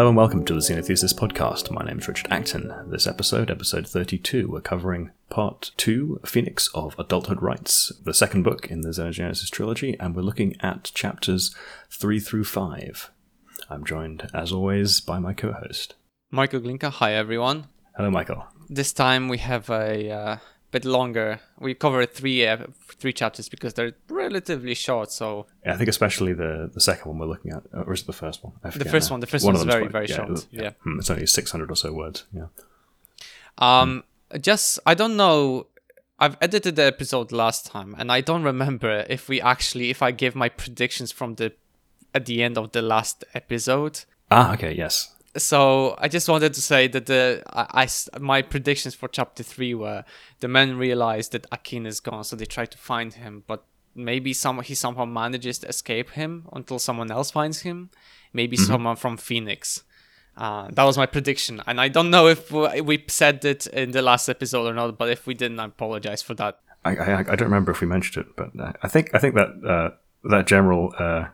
Hello and welcome to the Xenothesis podcast. My name is Richard Acton. This episode, episode 32, we're covering part 2, Phoenix of Adulthood Rites, the second book in the Xenogenesis trilogy, and we're looking at chapters 3 through 5. I'm joined, as always, by my co host. Michael Glinka. Hi, everyone. Hello, Michael. This time we have a uh, bit longer. We covered three uh, three chapters because they're relatively short. So Yeah, I think especially the, the second one we're looking at, or is it the first one? The first now. one, the first One is very quite- very yeah, short. it- Yeah. Hmm, It's only 600 or so words. Yeah. Um, just I don't know. I've edited the episode last time, and I don't remember if we actually if I gave my predictions from the at the end of the last episode. Ah, okay, yes. So I just wanted to say that the I my predictions for chapter three were the men realized that Akin is gone, so they try to find him, but maybe some he somehow manages to escape him until someone else finds him, maybe someone from Phoenix. Uh, that was my prediction, and I don't know if we said it in the last episode or not. But if we didn't, I apologize for that. I, I, I don't remember if we mentioned it, but I think I think that uh, that general uh,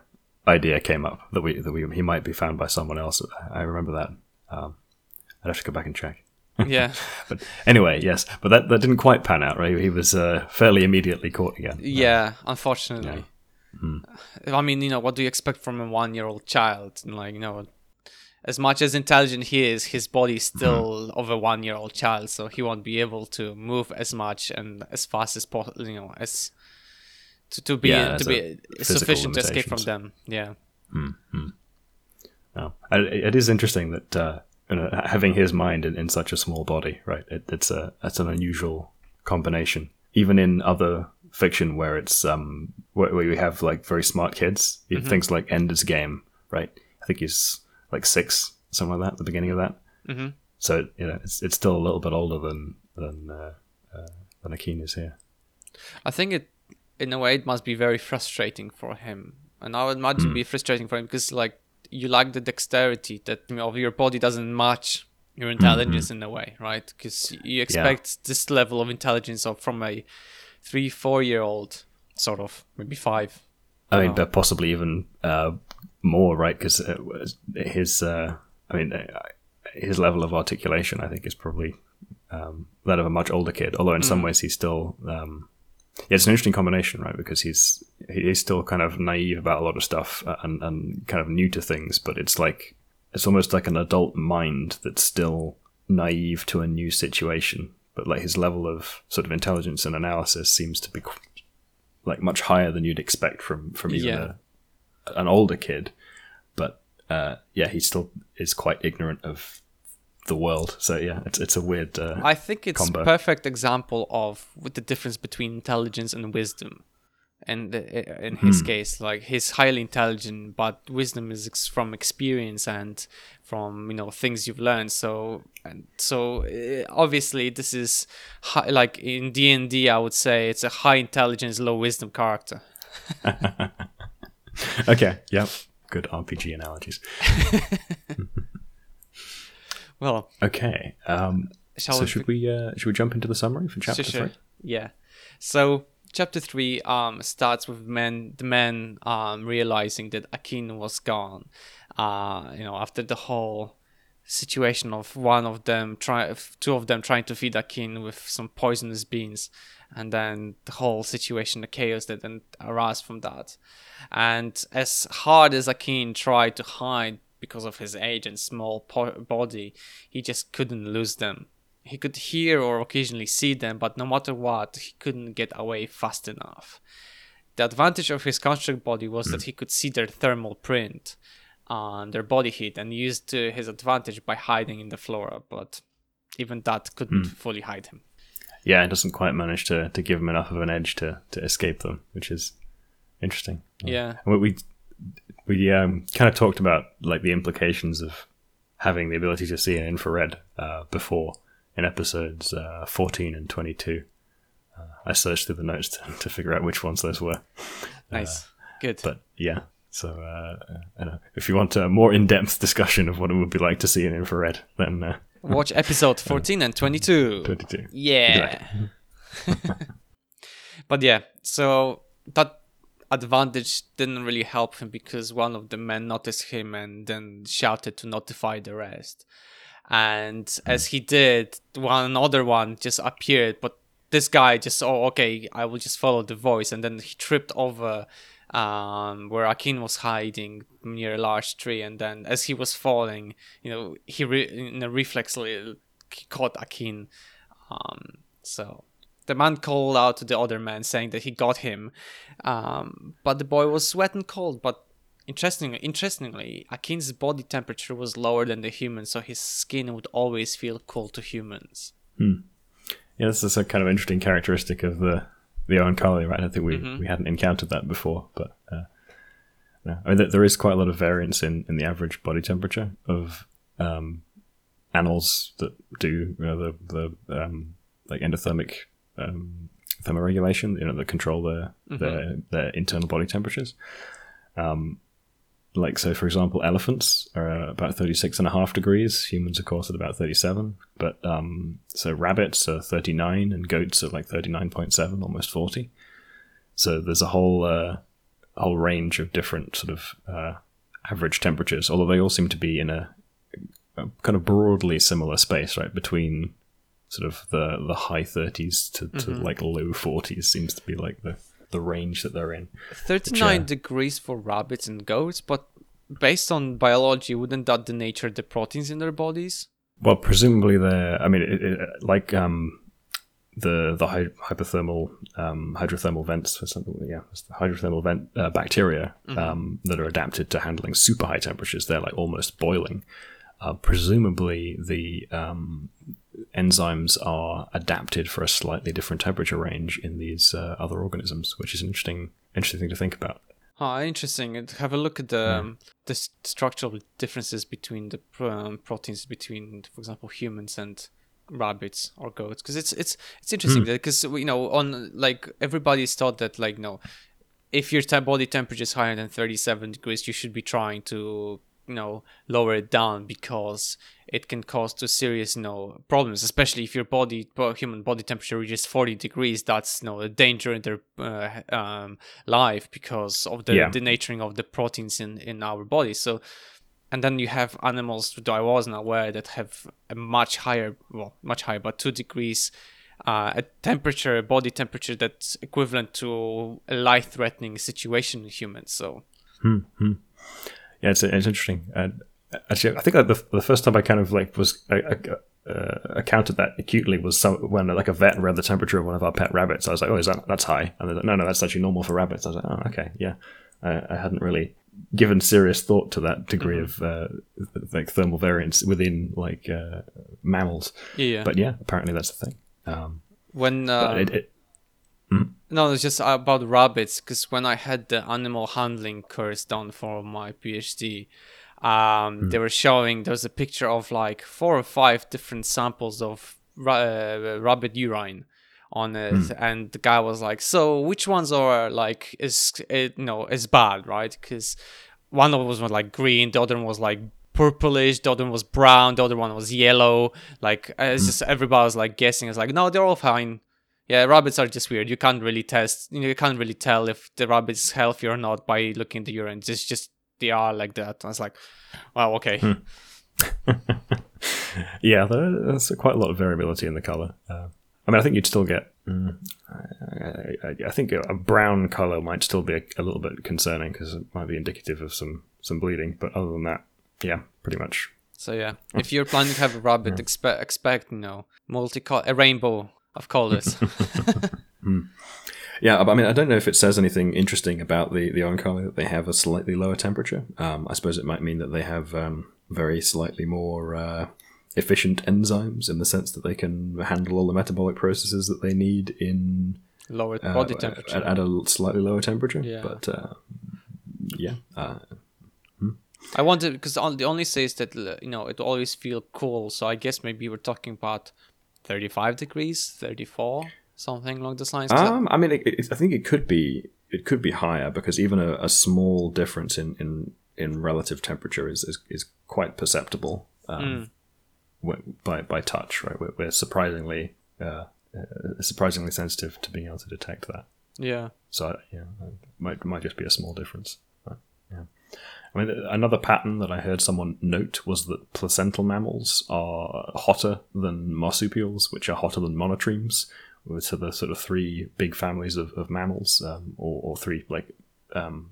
idea came up that we that we he might be found by someone else. I remember that. Um, I'd have to go back and check. Yeah, But anyway, yes, but that, that didn't quite pan out, right? He was uh, fairly immediately caught again. yeah. Unfortunately, I mean, you know, what do you expect from a one-year-old child? And, Like, you know, as much as intelligent he is, his body is still of a one-year-old child, so he won't be able to move as much and as fast as possible. You know, as to, to be Yeah, to be sufficient to escape from them. Yeah, No. And It, is interesting that uh, you know, having his mind in, in such a small body, right? It, it's a that's an unusual combination. Even in other fiction, where it's um where, where you have like very smart kids, have things like Ender's Game, right? I think he's like six, something like that, at the beginning of that. Mhm. So you know, it's it's still a little bit older than than uh, uh, than Akin is here. I think it, in a way, it must be very frustrating for him, and I would imagine be frustrating for him because like you lack the dexterity that you know, your body doesn't match your intelligence in a way, right? Because you expect this level of intelligence of from a three, four year old, sort of maybe five. I mean, but possibly even uh, more, right? Because uh, his, uh, I mean, uh, his level of articulation, I think, is probably um, that of a much older kid. Although in some ways he's still, um, yeah, it's an interesting combination, right? Because he's he's still kind of naive about a lot of stuff and and kind of new to things, but it's like it's almost like an adult mind that's still naive to a new situation. But like his level of sort of intelligence and analysis seems to be qu- like much higher than you'd expect from from even Yeah. a, an older kid. But uh, yeah, he still is quite ignorant of the world. So yeah, it's it's a weird. Uh, I think it's Combo. perfect example of what the difference between intelligence and wisdom. And uh, in his case, like he's highly intelligent, but wisdom is ex- from experience and from you know things you've learned. So and so uh, obviously this is high, like in D and D, I would say it's a high intelligence, low wisdom character. okay, yep, good RPG analogies. Well, Okay, um, shall so we should we uh, should we jump into the summary for chapter Sure, sure. three? Yeah. So chapter three um starts with men the men um realizing that Akin was gone. Uh you know, after the whole situation of one of them try two of them trying to feed Akin with some poisonous beans and then the whole situation the chaos that then arose from that. And as hard as Akin tried to hide because of his age and small po- body, he just couldn't lose them. He could hear or occasionally see them, but no matter what, he couldn't get away fast enough. The advantage of his construct body was that he could see their thermal print on their body heat and used to his advantage by hiding in the flora, but even that couldn't hmm. fully hide him. Yeah, it doesn't quite manage to, to give him enough of an edge to, to escape them, which is interesting. Yeah. We we, we um, kind of talked about like the implications of having the ability to see in infrared uh, before in episodes uh, 14 and 22. Uh, I searched through the notes to, to figure out which ones those were. Nice. Good. But yeah, so uh, I don't know. if you want a more in-depth discussion of what it would be like to see in infrared, then uh, Watch episode 14 and 22. 22. Yeah. but yeah, so that advantage didn't really help him because one of the men noticed him and then shouted to notify the rest. And as he did, one another one just appeared, but this guy just oh okay, I will just follow the voice, and then he tripped over um, where Akin was hiding near a large tree, and then as he was falling, you know, he re- in a reflexly he caught Akin. Um, so the man called out to the other man, saying that he got him, um, but the boy was wet and cold. But interestingly, interestingly, Akin's body temperature was lower than the human, so his skin would always feel cold to humans. Hmm. Yeah, this is a kind of interesting characteristic of the the Oankali, right? I think we, Mhm. we hadn't encountered that before, but uh, no. I mean, there- there is quite a lot of variance in, in the average body temperature of um, animals that do you know, the the um, like endothermic um, thermoregulation, you know, that control their their their internal body temperatures. Um, like so, for example, elephants are about thirty six and a half degrees. Humans, of course, at about thirty seven. But um, so rabbits are thirty nine, and goats are like thirty nine point seven, almost forty. So there's a whole uh, whole range of different sort of uh, average temperatures, although they all seem to be in a, a kind of broadly similar space, right between sort of the the high thirties to, to like low forties seems to be like the the range that they're in. 39 uh, degrees for rabbits and goats, but based on biology, wouldn't that denature the proteins in their bodies? Well, presumably they're. I mean, it, it, like um, the the hy- hypothermal um, hydrothermal vents for something. Yeah, it's the hydrothermal vent uh, bacteria um, that are adapted to handling super high temperatures. They're like almost boiling. Uh, presumably, the um, enzymes are adapted for a slightly different temperature range in these uh, other organisms, which is an interesting interesting thing to think about. Ah, interesting. And Have a look at the um, the structural differences between the um, proteins between, for example, humans and rabbits or goats. Because it's it's it's interesting because you know on like everybody's thought that like no, if your body temperature is higher than thirty seven degrees, you should be trying to you know lower it down because it can cause to serious you know problems especially if your body human body temperature reaches 40 degrees that's you know a danger in their uh, um, life because of the Yeah. denaturing of the proteins in in our body so and then you have animals that I wasn't aware that have a much higher, well, much higher, but two degrees, uh, a temperature, a body temperature that's equivalent to a life-threatening situation in humans. So Yeah, it's, it's interesting. And actually, I think like the, the first time I kind of like was I, I, uh, accounted that acutely was some, when like a vet read the temperature of one of our pet rabbits. I was like, oh, is that that's high? And they're like, no, no, that's actually normal for rabbits. I was like, oh, okay, yeah. I, I hadn't really given serious thought to that degree of uh, like thermal variance within like uh, mammals. yeah, But yeah, apparently that's the thing. Um, when uh, but it, it, No, it's just about rabbits. Because when I had the animal handling course done for my PhD, um, they were showing there was a picture of like four or five different samples of ra- uh, rabbit urine on it, and the guy was like, "So which ones are like is it, you know is bad, right? Because one of them was like green, the other one was like." purplish the other one was brown the other one was yellow like uh, it's just everybody was like guessing it's like no they're all fine yeah, rabbits are just weird. You can't really test. You know, you can't really tell if the rabbit is healthy or not by looking at the urine. It's just they are like that. I was like, wow, okay. yeah, there's quite a lot of variability in the color. Uh, I mean, I think you'd still get. Mm, I, I, I think a brown color might still be a, a little bit concerning because it might be indicative of some some bleeding. But other than that, yeah, pretty much. So yeah, if you're planning to have a rabbit, expect expect you know multi a rainbow of colors. Yeah, but I mean, I don't know if it says anything interesting about the the Oankali that they have a slightly lower temperature. Um, I suppose it might mean that they have um, very slightly more uh, efficient enzymes in the sense that they can handle all the metabolic processes that they need in Lower uh, body at, temperature. at a slightly lower temperature. Yeah. But uh, yeah, uh, I wanted because the only says that you know it always feel cool. So I guess maybe we're talking about thirty-five degrees, thirty-four, something along those lines. Um, I mean, it, it, I think it could be it could be higher because even a, a small difference in, in, in relative temperature is, is, is quite perceptible um, wi- by by touch. Right, we're, we're surprisingly uh, uh, surprisingly sensitive to being able to detect that. Yeah. So yeah, it might might just be a small difference. I mean, another pattern that I heard someone note was that placental mammals are hotter than marsupials, which are hotter than monotremes. So the sort of three big families of, of mammals, um, or, or three like um,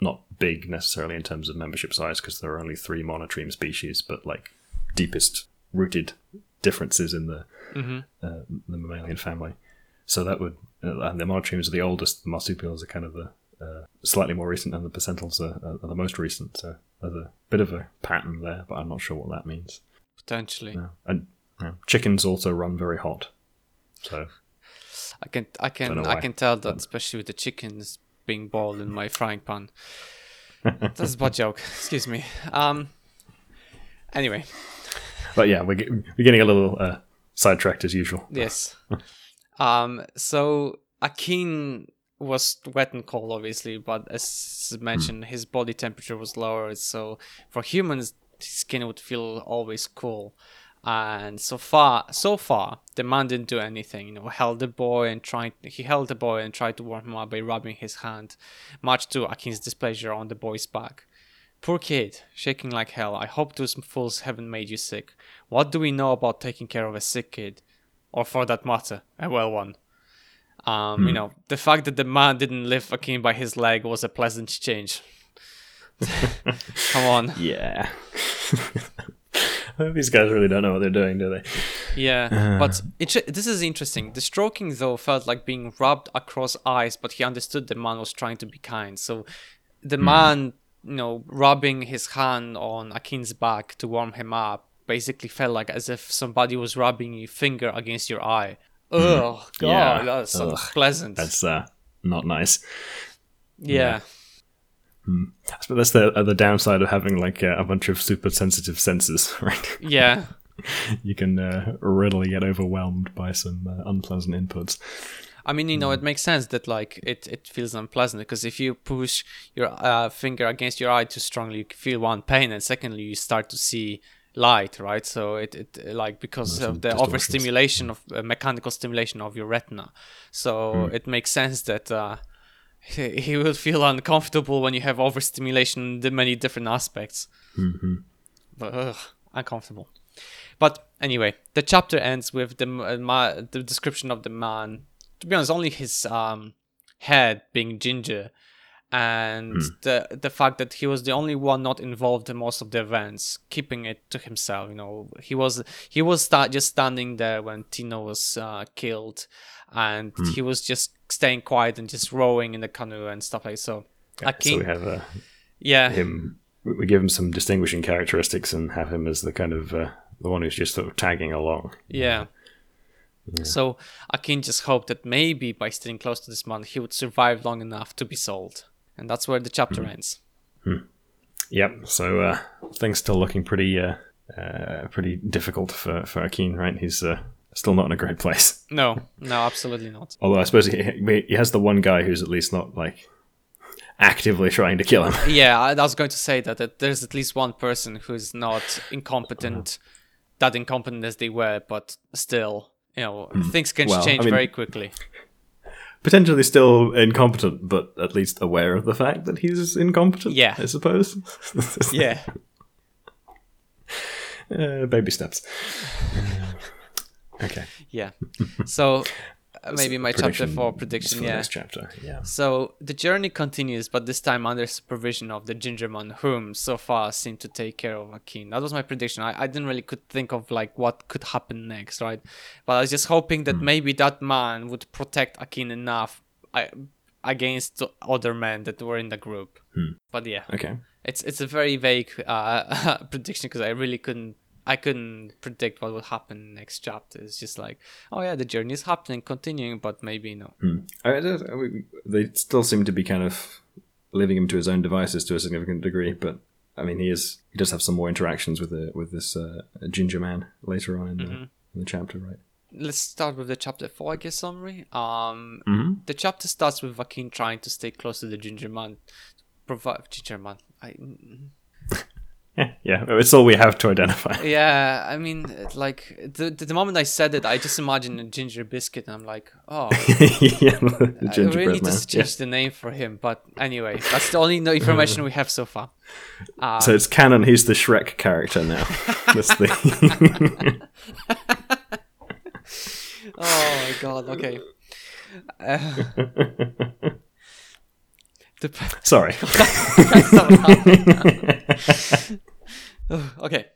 not big necessarily in terms of membership size because there are only three monotreme species, but like deepest rooted differences in the Mm-hmm. uh, the mammalian family. So that would, uh, and the monotremes are the oldest. The marsupials are kind of the uh, slightly more recent, and the placentals are, are, are the most recent. So there's a bit of a pattern there, but I'm not sure what that means. Potentially. Yeah. And yeah. chickens also run very hot. So I can I can I can tell that especially with the chickens being boiled in my frying pan. That's a bad joke. Excuse me. Um. Anyway, but yeah, we're, we're getting a little uh, sidetracked as usual. yes. Um. So Akin was wet and cold, obviously, but as hmm. mentioned, his body temperature was lower. So for humans, his skin would feel always cool. And so far, so far, the man didn't do anything. You know, held the boy and tried. He held the boy and tried to warm him up by rubbing his hand, much to Akin's displeasure on the boy's back. Poor kid, shaking like hell. I hope those fools haven't made you sick. What do we know about taking care of a sick kid, or for that matter, a well one? Um, you hmm. know, the fact that the man didn't lift Akin by his leg was a pleasant change. Come on. Yeah. These guys really don't know what they're doing, do they? Yeah, uh. but it, this is interesting. The stroking, though, felt like being rubbed across eyes, but he understood the man was trying to be kind. So the hmm. man, you know, rubbing his hand on Akin's back to warm him up basically felt like as if somebody was rubbing your finger against your eye. Oh, God, Yeah. that's so Ugh. pleasant. That's uh, not nice. yeah. But that's the uh, the downside of having like uh, a bunch of super sensitive senses, right? Yeah. you can uh, readily get overwhelmed by some uh, unpleasant inputs. I mean, you know, it makes sense that like it, it feels unpleasant because if you push your uh, finger against your eye too strongly, you feel one pain, and secondly, you start to see light, right? So it, it like because of the overstimulation of uh, mechanical stimulation of your retina, so it makes sense that uh, he, he will feel uncomfortable when you have overstimulation in the many different aspects. But ugh, uncomfortable. But anyway, the chapter ends with the uh, ma- the description of the man. To be honest, only his um, head being ginger, and the the fact that he was the only one not involved in most of the events, keeping it to himself. You know, he was he was sta- just standing there when Tino was uh, killed, and he was just staying quiet and just rowing in the canoe and stuff like so. so Akin- we have uh, yeah, him. We give him some distinguishing characteristics and have him as the kind of uh, the one who's just sort of tagging along. Yeah. So Akin just hoped that maybe by staying close to this man, he would survive long enough to be sold. And that's where the chapter ends. Yep. So uh, things still looking pretty uh, uh, pretty difficult for for Akin, right? He's uh, still not in a great place. No, no, absolutely not. Although I suppose he, he has the one guy who's at least not like actively trying to kill him. Yeah, I I was going to say that, that there's at least one person who's not incompetent, that incompetent as they were, but still, you know, things can Well, I change mean- very quickly. Potentially still incompetent, but at least aware of the fact that he's incompetent. Yeah. I suppose. Yeah. uh, baby steps. okay. Yeah. So maybe my chapter four for prediction, yeah. chapter. Yeah. So the journey continues, but this time under supervision of the Gingerman, whom so far seemed to take care of Akin. That was my prediction. I, I didn't really could think of like what could happen next, right? But I was just hoping that maybe that man would protect Akin enough I, against the other men that were in the group. But yeah, Okay. it's it's a very vague uh, prediction because I really couldn't. I couldn't predict what would happen next chapter. It's just like, oh yeah, the journey is happening, continuing, but maybe no. I, I, they still seem to be kind of leaving him to his own devices to a significant degree, but I mean, he is he does have some more interactions with the with this uh, ginger man later on in the, in the chapter, right? let's start with the chapter four, I guess, summary. Um, Mm-hmm. the chapter starts with Akin trying to stay close to the ginger man, provide ginger man. I, yeah, it's all we have to identify. Yeah, I mean, like the the moment I said it, I just imagined a ginger biscuit, and I'm like, oh, yeah, the I really need to change the name for him. But anyway, that's the only information we have so far. Yeah. So it's canon. He's the Shrek character now. That's the Oh my god. Okay. Uh, the, sorry. okay.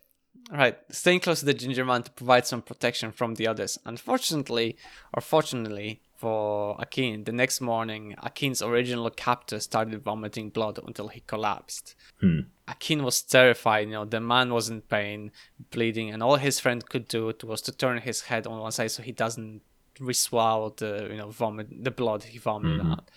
All right. Staying close to the ginger man to provide some protection from the others. Unfortunately, or fortunately for Akin, the next morning, Akin's original captor started vomiting blood until he collapsed. Hmm. Akin was terrified. You know, the man was in pain, bleeding, and all his friend could do was to turn his head on one side so he doesn't re-swallow the you know vomit, the blood he vomited mm-hmm. out.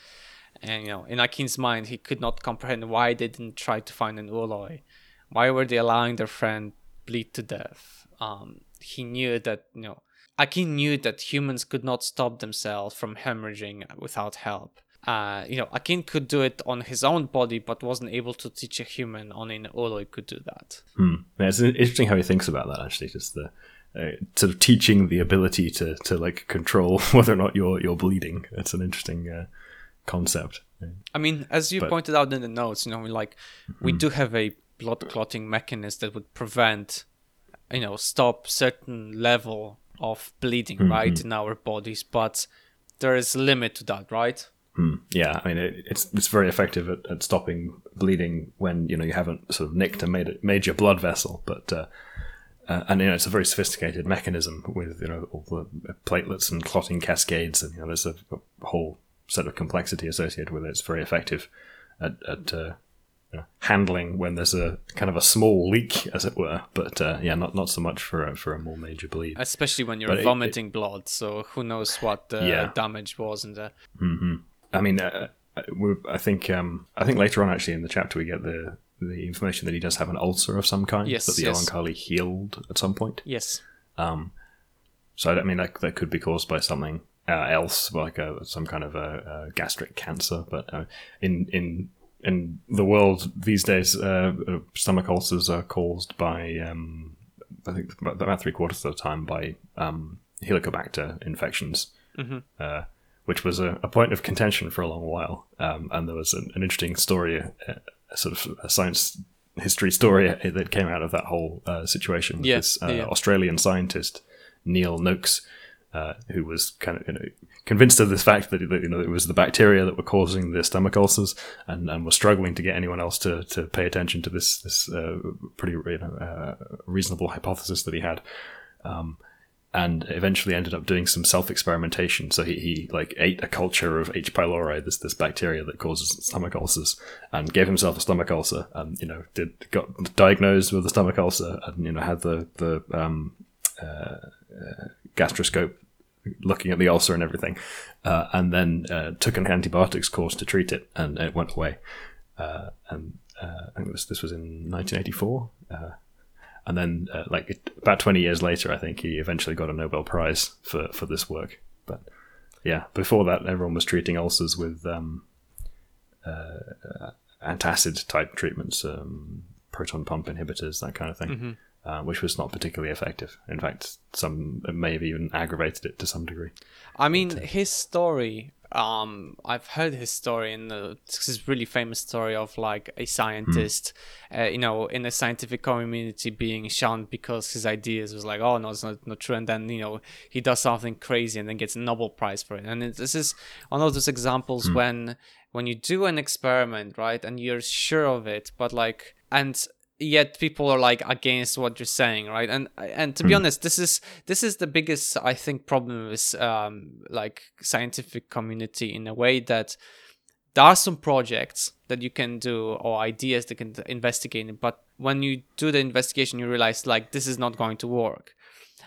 And you know, in Akin's mind, he could not comprehend why they didn't try to find an Ooloi. Why were they allowing their friend bleed to death? Um, he knew that you know, Akin knew that humans could not stop themselves from hemorrhaging without help. Uh, you know, Akin could do it on his own body, but wasn't able to teach a human on an Ooloi could do that. Hmm. Yeah, it's interesting how he thinks about that. Actually, just the uh, sort of teaching the ability to to like control whether or not you're you're bleeding. It's an interesting uh, concept. I mean, as you But- pointed out in the notes, you know, we like we do have a blood clotting mechanism that would prevent, you know, stop certain level of bleeding, right, in our bodies, but there is a limit to that, right? Hmm. Yeah, I mean it, it's it's very effective at, at stopping bleeding when you know you haven't sort of nicked a made, major blood vessel, but. Uh, uh, and you know it's a very sophisticated mechanism with you know all the platelets and clotting cascades, and you know there's a, a whole set of complexity associated with it. It's very effective at, at uh, you know, handling when there's a kind of a small leak, as it were. But uh, yeah, not not so much for a, for a more major bleed. Especially when you're But it- vomiting blood, so who knows what the Yeah. damage was in the I mean, uh, we I think um, I think later on actually in the chapter we get the the information that he does have an ulcer of some kind Yes, that the yes. Oankali healed at some point. Yes. So I mean that that could be caused by something uh, else, like a, some kind of a, a gastric cancer. But uh, in in in the world these days, uh, uh, stomach ulcers are caused by um, I think about, three quarters of the time by um, Helicobacter infections, uh, which was a, a point of contention for a long while. Um, and there was an, an interesting story, uh, a sort of a science history story that came out of that whole uh, situation. with Yeah, this uh, yeah. Australian scientist Neil Noakes, uh, who was kind of you know convinced of this fact that, you know it was the bacteria that were causing the stomach ulcers, and, and was struggling to get anyone else to, to pay attention to this this uh, pretty you know uh, reasonable hypothesis that he had. Um, and eventually ended up doing some self experimentation. So he, he like ate a culture of H. pylori, this this bacteria that causes stomach ulcers, and gave himself a stomach ulcer, and you know did got diagnosed with a stomach ulcer, and you know had the the um, uh, uh, gastroscope looking at the ulcer and everything, uh, and then uh, took an antibiotics course to treat it, and it went away. Uh, and uh, I think this this was in 1984. Uh, and then, uh, like it, about 20 years later, I think he eventually got a Nobel Prize for, for this work. But yeah, before that, everyone was treating ulcers with um, antacid type treatments, um, proton pump inhibitors, that kind of thing, uh, which was not particularly effective. In fact, some it may have even aggravated it to some degree. I mean, his story. Um, I've heard his story, and uh, this is really famous story of like a scientist, uh, you know, in the scientific community being shunned because his ideas was like, oh no, it's not, not true, and then you know he does something crazy and then gets a Nobel Prize for it, and it, this is one of those examples when when you do an experiment, right, and you're sure of it, but like, and yet people are like against what you're saying right? And and to be honest this is this is the biggest i think problem with um like scientific community in a way that there are some projects that you can do or ideas that can investigate but when you do the investigation you realize like this is not going to work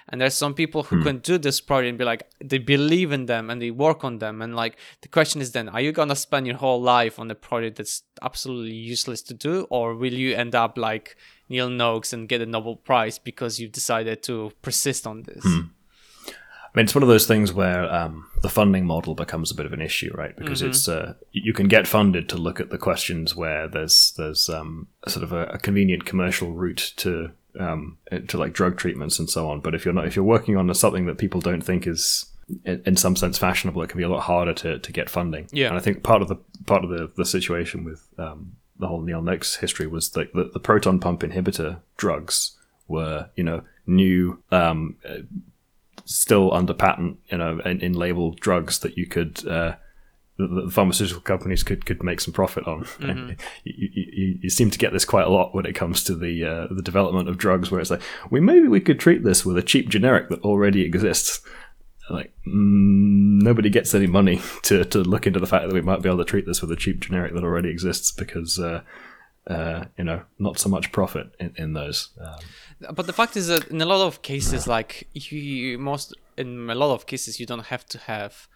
and there's some people who can do this project and be like they believe in them and they work on them. And like the question is then are you gonna spend your whole life on a project that's absolutely useless to do? Or will you end up like neil noakes and get a nobel prize because you've decided to persist on this? I mean, it's one of those things where um, the funding model becomes a bit of an issue, right? Because it's uh, you can get funded to look at the questions where there's there's um, a sort of a, a convenient commercial route to um, to like drug treatments and so on. But if you're not if you're working on something that people don't think is in, some sense fashionable, it can be a lot harder to, to get funding. Yeah. and I think part of the part of the, the situation with um, the whole Neil Noakes history was that the, the proton pump inhibitor drugs were you know new um, uh, still under patent you know in, in labeled drugs that you could uh, the, the pharmaceutical companies could, could make some profit on. you, you, you seem to get this quite a lot when it comes to the uh, the development of drugs, where it's like, we maybe we could treat this with a cheap generic that already exists. Like mm, nobody gets any money to, to look into the fact that we might be able to treat this with a cheap generic that already exists because uh, uh, you know not so much profit in, in those. Um, But the fact is that in a lot of cases, like you, you most in a lot of cases, you don't have to have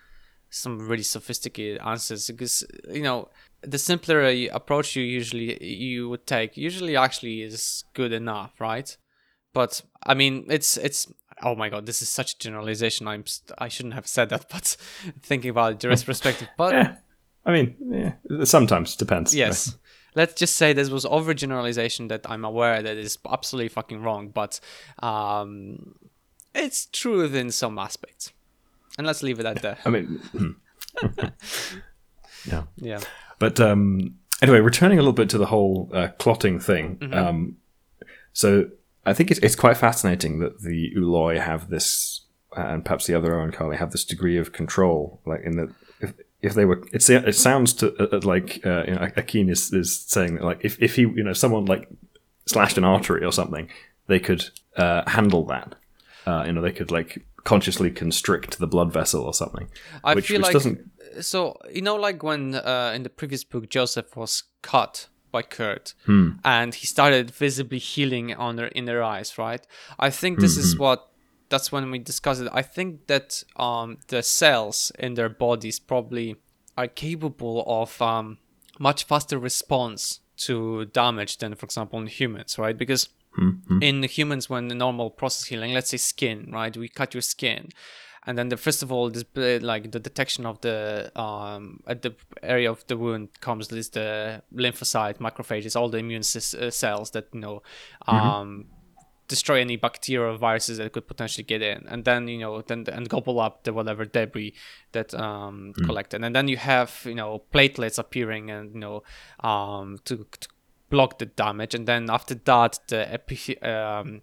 some really sophisticated answers because you know the simpler approach you usually you would take usually actually is good enough, right? But I mean, it's it's oh my god, this is such a generalization. I'm st- I shouldn't have said that, but thinking about it, perspective, but yeah, I mean, yeah, sometimes depends. Yes. Let's just say this was overgeneralization that I'm aware that is absolutely fucking wrong, but um, it's true in some aspects. And let's leave it at that. I mean, yeah. Yeah. But um, anyway, returning a little bit to the whole uh, clotting thing. Um, so I think it's, it's quite fascinating that the Ooloi have this, uh, and perhaps the other Oankali have this degree of control. Like in that, if, if they were, it, it sounds to uh, like uh, you know, Akin is, is saying that like if, if he you know someone like slashed an artery or something, they could uh, handle that. Uh, you know, they could like consciously constrict the blood vessel or something. I which, feel which like doesn't so you know like when uh, in the previous book Joseph was cut by Curt Hmm. and he started visibly healing on their in their eyes, right? I think this is Mm-hmm. what that's when we discussed it. I think that um, the cells in their bodies probably are capable of um, much faster response to damage than, for example, in humans, right? Because in humans, when the normal process healing, let's say skin, right? We cut your skin, and then the first of all, this uh, like the detection of the um at the area of the wound comes is the lymphocyte, macrophages, all the immune c- uh, cells that you know um destroy any bacteria or viruses that could potentially get in. And then you know then and gobble up the whatever debris that um collected. And then you have you know platelets appearing and you know um to, to block the damage and then after that the um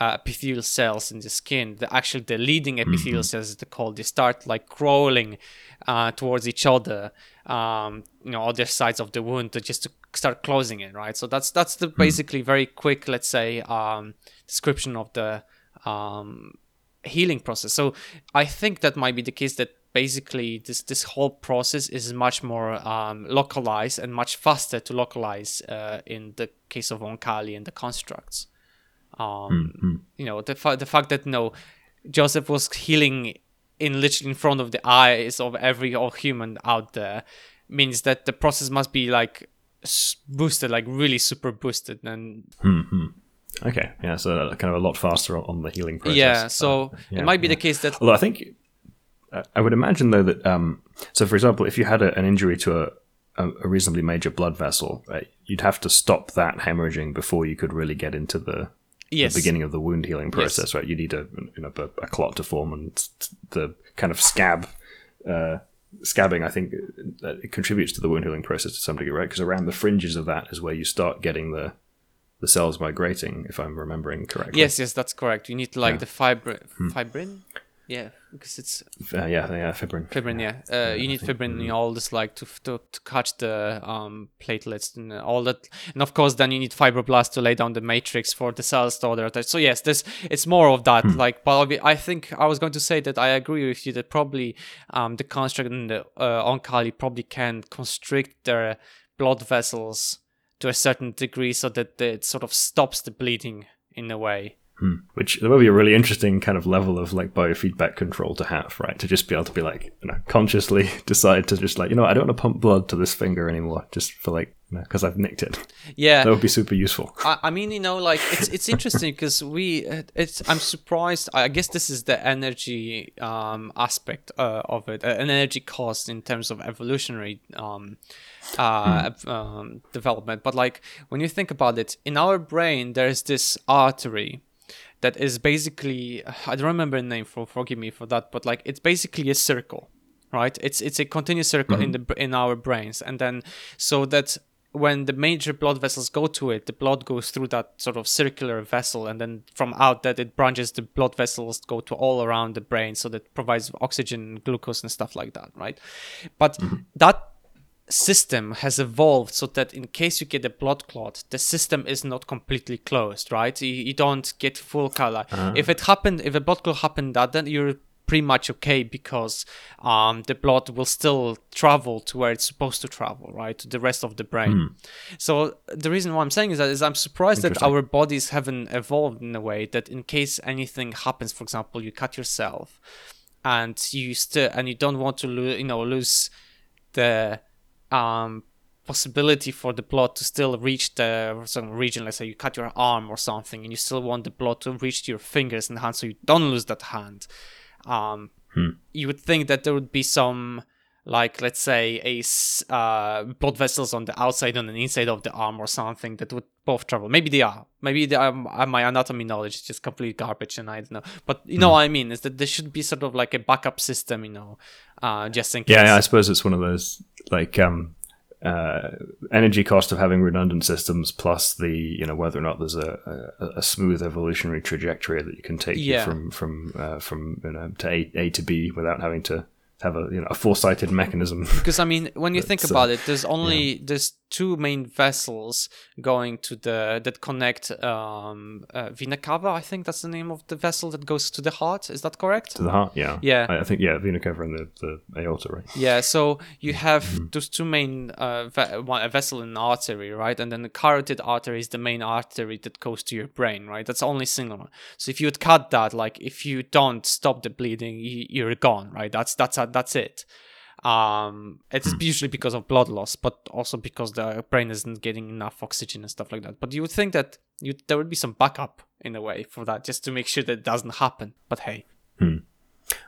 uh, epithelial cells in the skin, the actually the leading epithelial cells, as they called, they start like crawling uh, towards each other, um, you know, other sides of the wound to just to start closing it, right? So that's that's the basically very quick, let's say, um, description of the um, healing process. So I think that might be the case that basically this this whole process is much more um, localized and much faster to localize uh, in the case of Oankali and the constructs. Um, You know the fa- the fact that no, Joseph was healing in literally in front of the eyes of every all human out there means that the process must be like boosted, like really super boosted, and Okay, yeah, so kind of a lot faster on- the healing process. yeah. So Uh, yeah, it might be yeah. the case that Although I think uh, I would imagine though that um, so for example, if you had a, an injury to a, a, reasonably major blood vessel, right, you'd have to stop that hemorrhaging before you could really get into the, yes, the beginning of the wound healing process, right? You need a you know a, a clot to form, and the kind of scab. Uh, scabbing, I think, uh, it contributes to the wound healing process to some degree, right? Because around the fringes of that is where you start getting the the cells migrating, if I'm remembering correctly. Yes, yes, that's correct. You need like Yeah. the fibrin, Hmm. fibrin, yeah, because it's Uh, yeah, yeah, fibrin. fibrin. Yeah, uh, you need fibrin. You know, all this like to to, to catch the um platelets and all that, and of course, then you need fibroblasts to lay down the matrix for the cells to order. So yes, this it's more of that. Like, but I think I was going to say that I agree with you that probably um the construct and the uh, Oankali probably can constrict their blood vessels to a certain degree so that it sort of stops the bleeding in a way. Which there will be a really interesting kind of level of like biofeedback control to have, right? To just be able to be like, you know, consciously decide to just like, you know, I don't want to pump blood to this finger anymore, just for like because I've nicked it. Yeah, That would be super useful. I, I mean, you know, like it's it's interesting because we it's I'm surprised. I guess this is the energy um, aspect uh, of it, an energy cost in terms of evolutionary um, uh, um, development. But like when you think about it, in our brain, there's this artery that is basically I don't remember the name for forgive me for that, but like it's basically a circle, right? It's it's a continuous circle in mm-hmm. the in our brains, and then so that when the major blood vessels go to it, the blood goes through that sort of circular vessel, and then from out that it branches, the blood vessels go to all around the brain, so that provides oxygen, glucose, and stuff like that, right? But mm-hmm. that system has evolved so that in case you get a blood clot, the system is not completely closed, right? You, you don't get full color. If it happened, if a blood clot happened, that then you're pretty much okay because um, the blood will still travel to where it's supposed to travel, right, to the rest of the brain. So the reason why I'm saying is that is I'm surprised that our bodies haven't evolved in a way that in case anything happens, for example, you cut yourself and you still and you don't want to lose, you know, lose the um possibility for the blood to still reach the some region let's say you cut your arm or something and you still want the blood to reach your fingers and hand so you don't lose that hand. Um you would think that there would be some like let's say a uh, blood vessels on the outside and the inside of the arm or something that would both travel. Maybe they are. Maybe they are, uh, my anatomy knowledge is just complete garbage and i don't know. But you know what i mean is that there should be sort of like a backup system you know uh, just in case Yeah, I suppose it's one of those like um, uh, energy cost of having redundant systems plus the you know whether or not there's a, a, a smooth evolutionary trajectory that you can take you Yeah. from from uh, from you know to A, a to B without having to have a you know a foresighted mechanism. because I mean, when you think uh, about it, there's only there's two main vessels going to the that connect um, uh, vena cava. I think that's the name of the vessel that goes to the heart. Is that correct? to the heart, yeah, Yeah. I, I think yeah, vena cava and the, the aorta, right? Yeah, so you have Mm-hmm. those two main uh, ve- one, a vessel and an artery, right? And then the carotid artery is the main artery that goes to your brain, right? That's the only single one. So if you would cut that, like if you don't stop the bleeding, you, you're gone, right? That's that's that's it. Um, it's usually because of blood loss, but also because the brain isn't getting enough oxygen and stuff like that. But you would think that you there would be some backup in a way for that, just to make sure that it doesn't happen. But hey,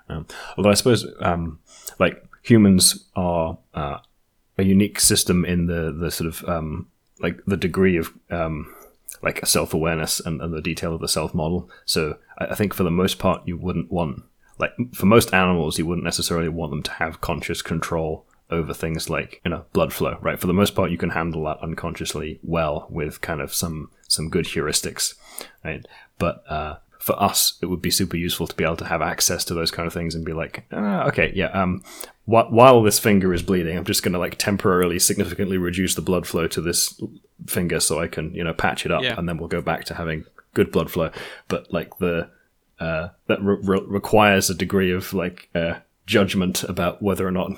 Um, although I suppose, um, like humans are uh, a unique system in the the sort of um, like the degree of um, like self awareness and, and the detail of the self model. So I, I think for the most part, you wouldn't want like for most animals, you wouldn't necessarily want them to have conscious control over things like you know blood flow right? For the most part you can handle that unconsciously well with kind of some some good heuristics right? But uh for us it would be super useful to be able to have access to those kind of things and be like ah, okay yeah um wh- while this finger is bleeding i'm just going to like temporarily significantly reduce the blood flow to this finger so i can you know patch it up Yeah. and then we'll go back to having good blood flow. But like the uh, that re- re- requires a degree of like uh, judgment about whether or not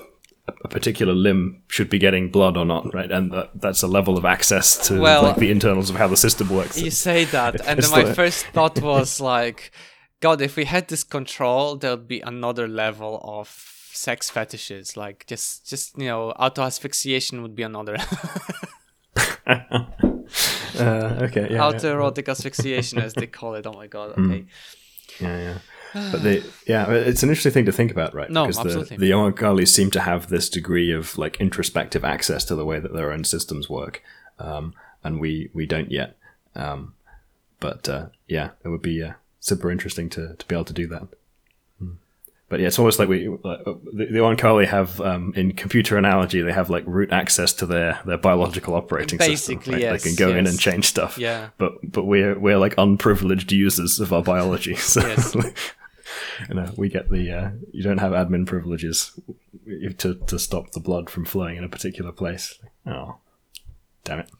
a, particular limb should be getting blood or not, right? And that, that's a level of access to Well- like the internals of how the system works. You say that, and then my like- first thought was like, God, if we had this control, there would be another level of sex fetishes. Like just, just you know, auto asphyxiation would be another Uh, okay, yeah, autoerotic asphyxiation, as they call it. Oh my God. Hmm. Okay. Yeah, yeah. But they, yeah, it's an interesting thing to think about, right? No, because absolutely. the the seem to have this degree of like introspective access to the way that their own systems work, um, and we we don't yet. Um, but uh, yeah, it would be uh, super interesting to to be able to do that. But yeah, it's almost like we like, uh, the, the Oankali have um, in computer analogy they have like root access to their their biological operating system. Basically, right? yes, they can go in and change stuff. Yeah. But but we're we're like unprivileged users of our biology. So Yes. you know, we get the uh, you don't have admin privileges to to stop the blood from flowing in a particular place. Oh, damn it!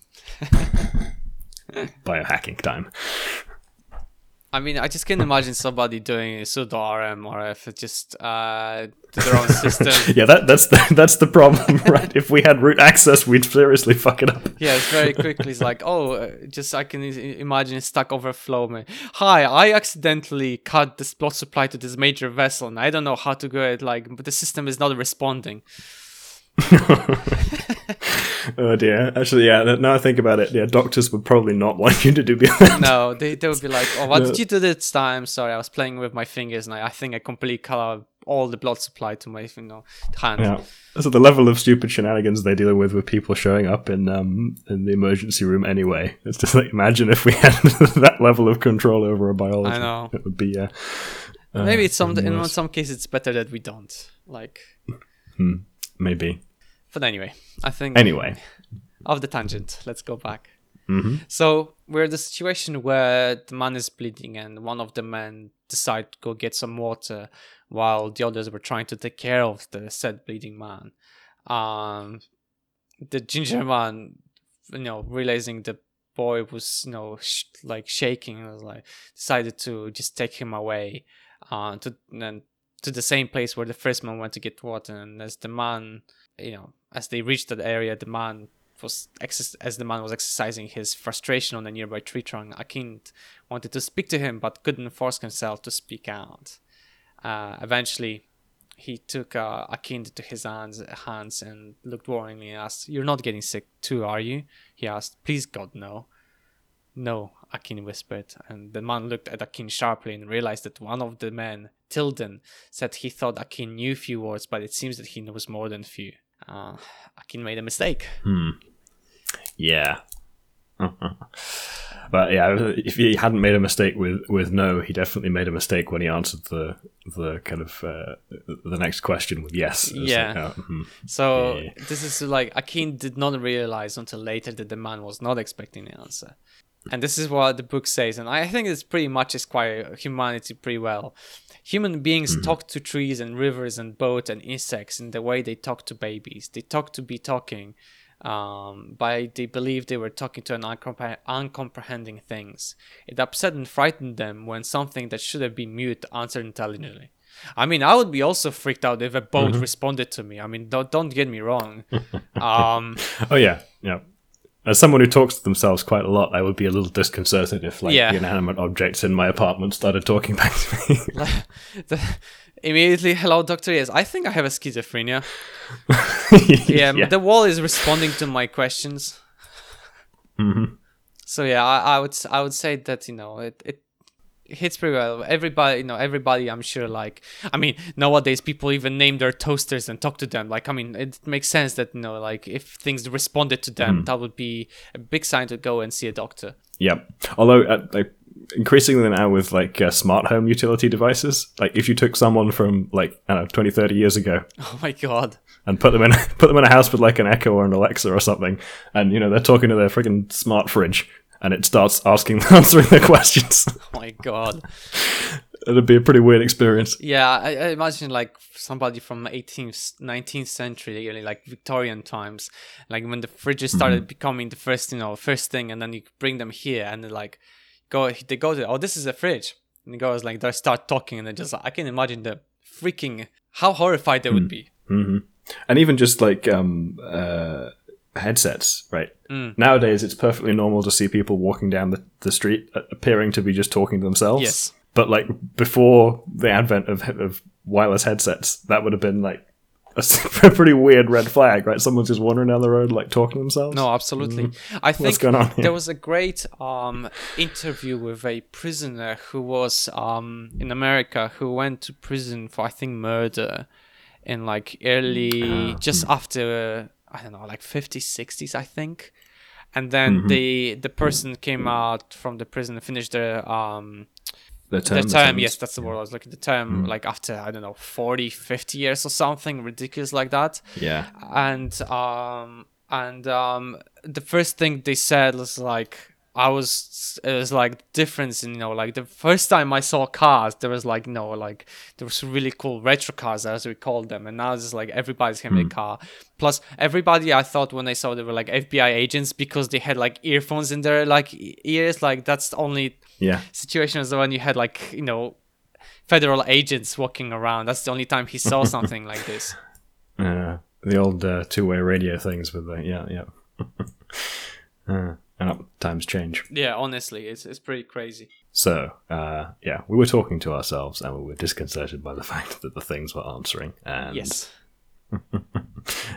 Biohacking time. I mean, I just can't imagine somebody doing a sudo rm or if it just uh, their own system. Yeah, that that's the, that's the problem, right? if we had root access, we'd seriously fuck it up. Yeah, it's very quickly. It's like, oh, uh, just I can imagine Stack Overflow. Man. Hi, I accidentally cut this blood supply to this major vessel, and I don't know how to go it. Like, but the system is not responding. Oh dear. Actually, yeah. Now I think about it, yeah, doctors would probably not want you to do that. no, they, they would be like, "Oh, what No. did you do this time?" Sorry, I was playing with my fingers, and I, I think I completely cut out all the blood supply to my you know hand. Yeah. So the level of stupid shenanigans they deal with with people showing up in um in the emergency room anyway. It's just like imagine if we had that level of control over a biology. I know. It would be uh, uh, Maybe it's some in some cases it's better that we don't. Like, maybe. But anyway, I think Anyway. off the tangent. Let's go back. hmm So we're in the situation where the man is bleeding, and one of the men decide to go get some water, while the others were trying to take care of the said bleeding man. Um, the ginger man, you know, realizing the boy was, you know, sh- like shaking, was like decided to just take him away, uh, to then to the same place where the first man went to get water. And as the man, you know, as they reached that area, the man was exer- as the man was exercising his frustration on a nearby tree trunk. Akin wanted to speak to him, but couldn't force himself to speak out. Uh, eventually, he took uh, to his hands, hands and looked worryingly and asked, "You're not getting sick too, are you?" He asked. "Please, God, no." No, Akin whispered, and the man looked at Akin sharply and realized that one of the men, Tilden, said he thought Akin knew few words, but it seems that he knows more than few. Uh, Akin made a mistake. Hmm. Yeah. but yeah, if he hadn't made a mistake with, with no, he definitely made a mistake when he answered the the kind of uh, the next question with yes. Yeah. like, oh, mhm. So Yeah. this is like Akin did not realize until later that the man was not expecting the answer. And this is what the book says, and I think it's pretty much describe humanity pretty well. Human beings talk to trees and rivers and boats and insects in the way they talk to babies. They talk to be talking, um, by they believe they were talking to an uncompre- uncomprehending things. It upset and frightened them when something that should have been mute answered intelligently. I mean, I would be also freaked out if a boat responded to me. I mean, don't don't get me wrong. um, Oh yeah, yeah. As someone who talks to themselves quite a lot, I would be a little disconcerted if like Yeah. the inanimate objects in my apartment started talking back to me. the, immediately, hello, Doctor. Yes, I think I have a schizophrenia. Yeah, yeah. the wall is responding to my questions. Mhm. So yeah, I, I would I would say that you know it, it hits pretty well. Everybody, you know, everybody. I'm sure. Like, I mean, nowadays people even name their toasters and talk to them. Like, I mean, it makes sense that you know, like, if things responded to them, that would be a big sign to go and see a doctor. Yeah. Although, uh, like, increasingly now with like uh, smart home utility devices, like if you took someone from like I don't know 20, 30 years ago Oh my god. and put them in put them in a house with like an Echo or an Alexa or something, and you know they're talking to their freaking smart fridge, and it starts asking, answering their questions, Oh my god. it'd be a pretty weird experience. Yeah, I, I imagine like somebody from 18th, 19th century, like Victorian times, like when the fridges started becoming the first, you know, first thing, and then you bring them here, and like go, they go to, oh, this is a fridge, and the goes like they start talking, and they just, I can imagine the freaking how horrified they would be. hmm And even just like um, uh, headsets, right? Mm. Nowadays, it's perfectly normal to see people walking down the, the street uh, appearing to be just talking to themselves. Yes. But like before the advent of, of wireless headsets, that would have been like a pretty weird red flag, right? Someone's just wandering down the road like talking to themselves. No, absolutely. I think What's going on here? there was a great um, interview with a prisoner who was um, in America who went to prison for I think murder in like early just after I don't know like 50s 60s I think and then the the person came out from the prison and finished their um the term, the the term terms. yes that's the word I was looking the term like after I don't know 40 50 years or something ridiculous like that Yeah. and um and um the first thing they said was like I was it was like difference in you know like the first time I saw cars there was like no like there was really cool retro cars as we called them and now it's just like everybody's having a car. Plus everybody I thought when they saw they were like FBI agents because they had like earphones in their like ears like that's the only Yeah. situation is the one you had like you know federal agents walking around. That's the only time he saw something like this. Uh, the old uh, two-way radio things with the yeah yeah. uh, and up, times change. yeah honestly it's, it's pretty crazy So, uh, yeah, we were talking to ourselves and we were disconcerted by the fact that the things were answering. And Yes.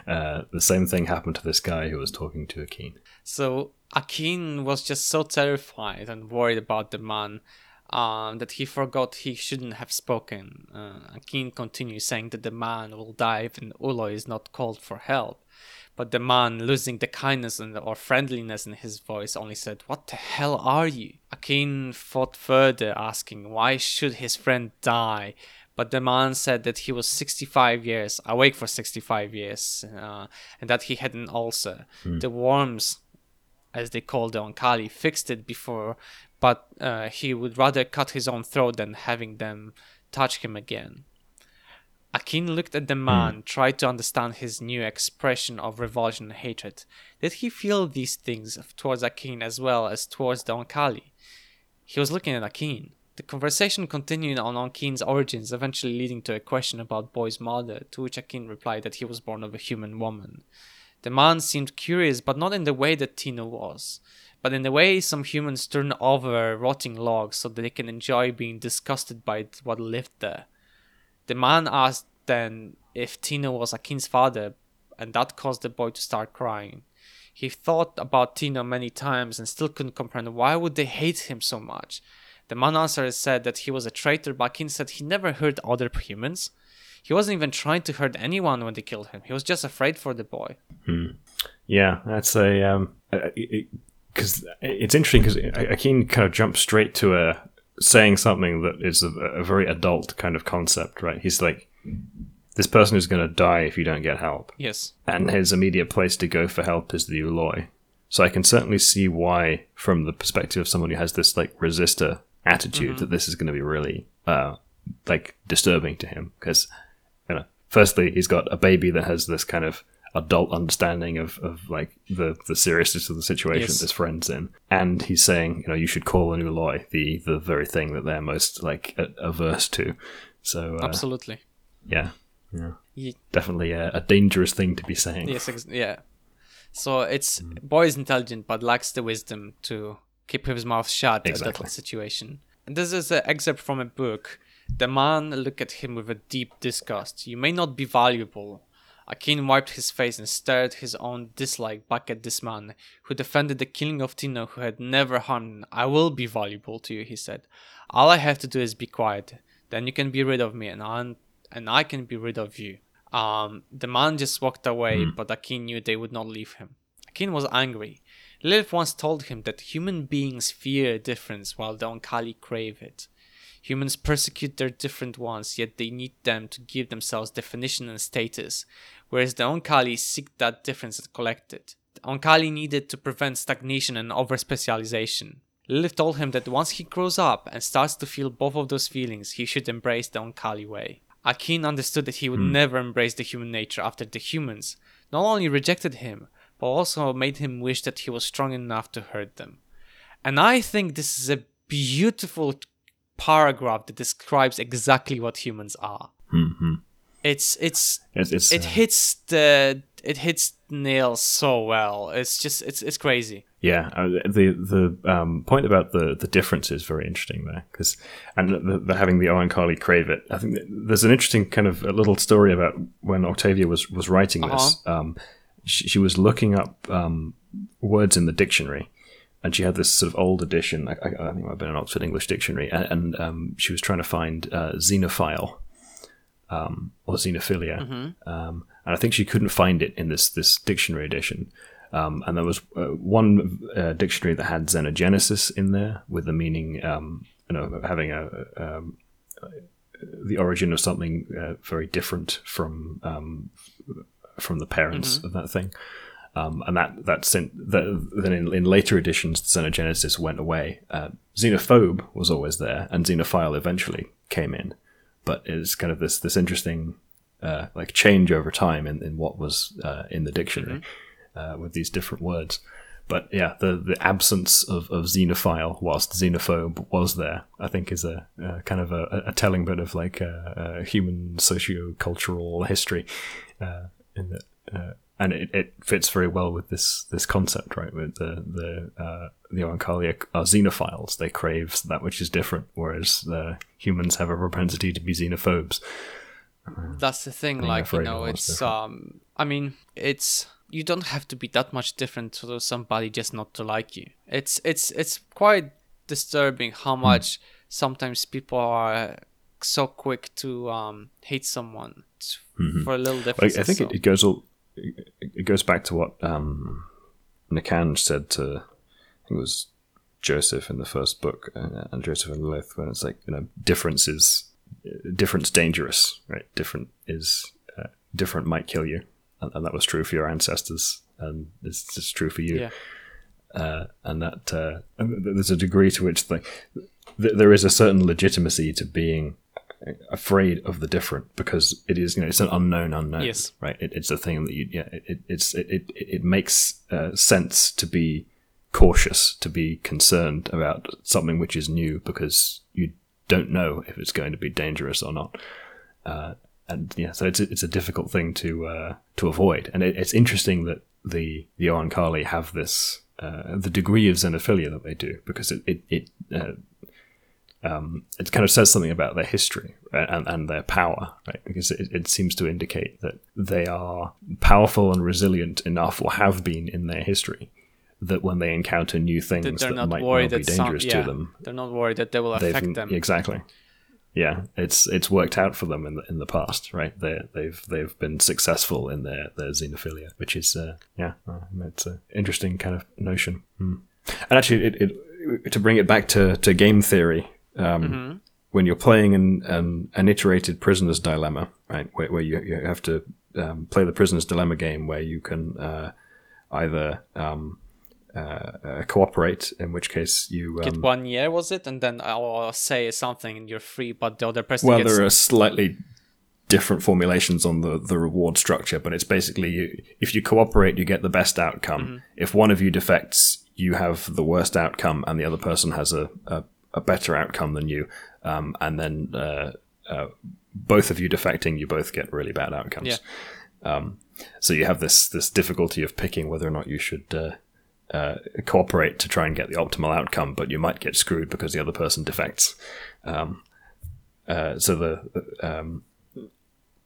uh, the same thing happened to this guy who was talking to Akin. So Akin was just so terrified and worried about the man um, that he forgot he shouldn't have spoken. Uh, Akin continues saying that the man will die if Ooloi is not called for help. But the man, losing the kindness and or friendliness in his voice, only said, "What the hell are you?" Akin fought further, asking why should his friend die. But the man said that he was 65 years awake for 65 years, uh, and that he had an ulcer. Mm. The worms, as they called the Oankali, fixed it before, but uh, he would rather cut his own throat than having them touch him again. Akin looked at the hmm. man, mm. tried to understand his new expression of revulsion and hatred. Did he feel these things towards Akin as well as towards the Oankali? He was looking at Akin. The conversation continued on Akin's origins, eventually leading to a question about Boy's mother, to which Akin replied that he was born of a human woman. The man seemed curious, but not in the way that Tino was, but in the way some humans turn over rotting logs so that they can enjoy being disgusted by what lived there. The man asked then if Tino was Akin's father, and that caused the boy to start crying. He thought about Tino many times and still couldn't comprehend why would they hate him so much. The man answered said that he was a traitor, but Akin said he never hurt other humans. He wasn't even trying to hurt anyone when they killed him. He was just afraid for the boy. Hmm. Yeah, that's a um, because it's interesting because Akin kind of jumps straight to a saying something that is a, a very adult kind of concept, right? He's like, this person is going to die if you don't get help. Yes. And his immediate place to go for help is the Ooloi. So I can certainly see why, from the perspective of someone who has this like resistor attitude, mm-hmm. that this is going to be really uh, like disturbing to him because, you know, firstly he's got a baby that has this kind of adult understanding of, of like the, the seriousness of the situation yes. this friend's in. And he's saying, you know, you should call an Ooloi the, the very thing that they're most like averse to. So uh, absolutely, yeah, yeah, yeah. definitely a, a, dangerous thing to be saying. Yes, ex- yeah. So it's mm. boy is intelligent but lacks the wisdom to keep his mouth shut exactly. at that situation. And this is an excerpt from a book. The man looked at him with a deep disgust. You may not be valuable, Akin wiped his face and stared his own dislike back at this man, who defended the killing of Tino, who had never harmed him. I will be valuable to you, he said. All I have to do is be quiet. Then you can be rid of me, and I, and I can be rid of you. Um, the man just walked away, mm. but Akin knew they would not leave him. Akin was angry. Lilith once told him that human beings fear difference while the Oankali crave it. Humans persecute their different ones, yet they need them to give themselves definition and status, whereas the Oankali seek that difference and collect it. The Oankali needed to prevent stagnation and overspecialization. Lilith told him that once he grows up and starts to feel both of those feelings, he should embrace the Oankali way. Akin understood that he would mm. never embrace the human nature after the humans not only rejected him, but also made him wish that he was strong enough to hurt them. And I think this is a beautiful paragraph that describes exactly what humans are. Mm-hmm it's it's, it's, it's it uh, hits the it hits nails so well. It's just it's it's crazy. Yeah, uh, the the um, point about the the difference is very interesting there because and the, the, having the Oankali crave it. I think there's an interesting kind of a little story about when Octavia was was writing this. Uh-huh. Um, she, she, was looking up um, words in the dictionary. And she had this sort of old edition. I, I, think it might have been an Oxford English Dictionary, and, and um, she was trying to find uh, xenophile, um, or xenophilia, mm-hmm. um, and I think she couldn't find it in this this dictionary edition. Um, and there was uh, one uh, dictionary that had xenogenesis in there with the meaning, um, you know, having a, um, the origin of something uh, very different from um, from the parents mm-hmm. of that thing. Um, and that that sent that, then in, in, later editions, the xenogenesis went away. Uh, xenophobe was always there, and xenophile eventually came in but it's kind of this this interesting uh, like change over time in, in what was uh, in the dictionary mm-hmm. uh, with these different words. But yeah, the the absence of, of xenophile whilst xenophobe was there, I think, is a, a kind of a, a, telling bit of like a, human socio-cultural history uh, in that and it, it fits very well with this this concept, right? With the the uh, the Oankali are xenophiles; they crave that which is different, whereas the humans have a propensity to be xenophobes. That's the thing, like you know, it's um, I mean, it's you don't have to be that much different to somebody just not to like you. It's it's it's quite disturbing how Hmm. much sometimes people are so quick to um, hate someone t- for a little difference. I think it, it goes all it goes back to what um, Nikanj said to I think it was Joseph in the first book uh, and Joseph and Lilith when it's like you know difference is difference dangerous right? Different is uh, different might kill you. And, and that was true for your ancestors and it's just true for you. Yeah. uh, and that uh, and th- there's a degree to which like th- there is a certain legitimacy to being afraid of the different because it is you know it's an unknown unknown Yes. right? It, it's a thing that you yeah it, it it's it, it, it makes uh, sense to be cautious to be concerned about something which is new because you don't know if it's going to be dangerous or not. Uh, and yeah, so it's a, it's a difficult thing to uh, to avoid, and it, it's interesting that the the Oankali have this uh, the degree of xenophilia that they do because it it it, uh, um, it kind of says something about their history and and their power, right? Because it, it seems to indicate that they are powerful and resilient enough, or have been in their history, that when they encounter new things That they're that not might well worried be that some, dangerous yeah, to them, they're not worried that they will affect them. exactly yeah it's it's worked out for them in the in the past right they they've they've been successful in their their xenophilia which is uh, yeah uh, it's an interesting kind of notion Hmm. and actually it, it to bring it back to to game theory um when you're playing an, an an iterated prisoner's dilemma right where, where you, you have to um, play the prisoner's dilemma game where you can uh, either um, uh, uh, cooperate in which case you um, Get one year was it, and then I'll say something and you're free, but the other person Well, gets there are slightly different formulations on the, the reward structure, but it's basically you, if you cooperate, you get the best outcome. If one of you defects, you have the worst outcome, and the other person has a, a, a better outcome than you. Um, and then uh, uh, both of you defecting, you both get really bad outcomes. Um, so you have this this difficulty of picking whether or not you should. Uh, uh, cooperate to try and get the optimal outcome, but you might get screwed because the other person defects. Um, uh, so the um,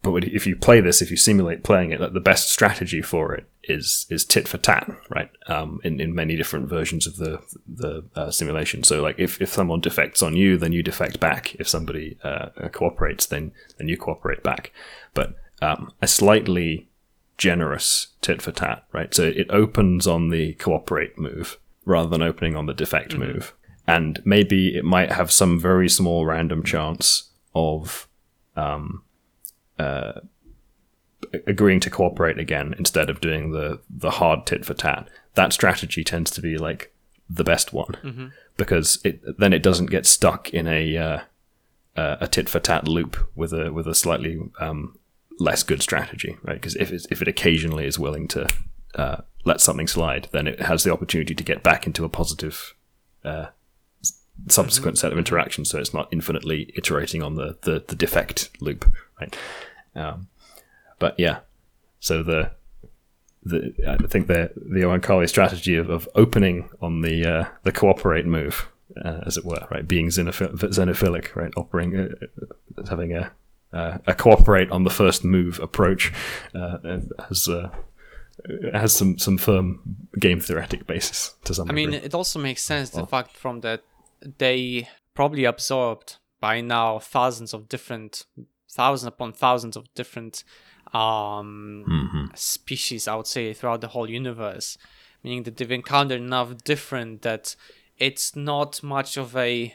but if you play this, if you simulate playing it, like, the best strategy for it is is tit for tat, right? Um, in in many different versions of the the uh, simulation. So like if, if someone defects on you, then you defect back. If somebody uh, cooperates, then then you cooperate back. But um, a slightly generous tit for tat, right? So it opens on the cooperate move rather than opening on the defect move. And maybe it might have some very small random chance of um, uh, agreeing to cooperate again instead of doing the, the hard tit for tat. That strategy tends to be like the best one because it then it doesn't get stuck in a uh, uh, a tit for tat loop with a with a slightly um, less good strategy, right? Because if it's, if it occasionally is willing to uh, let something slide, then it has the opportunity to get back into a positive uh, subsequent set of interactions. So it's not infinitely iterating on the the, the defect loop, right? Um, but yeah, so the the I think the the Oankali strategy of, of opening on the uh, the cooperate move, uh, as it were, right, being xenophil- xenophilic, right, operating uh, having a uh, a cooperate on the first move approach uh, has uh, has some some firm game theoretic basis to some I mean, it also makes sense the fact from that they probably absorbed by now thousands of different, thousands upon thousands of different um, Mm-hmm. species, I would say, throughout the whole universe. Meaning that they've encountered enough different that it's not much of a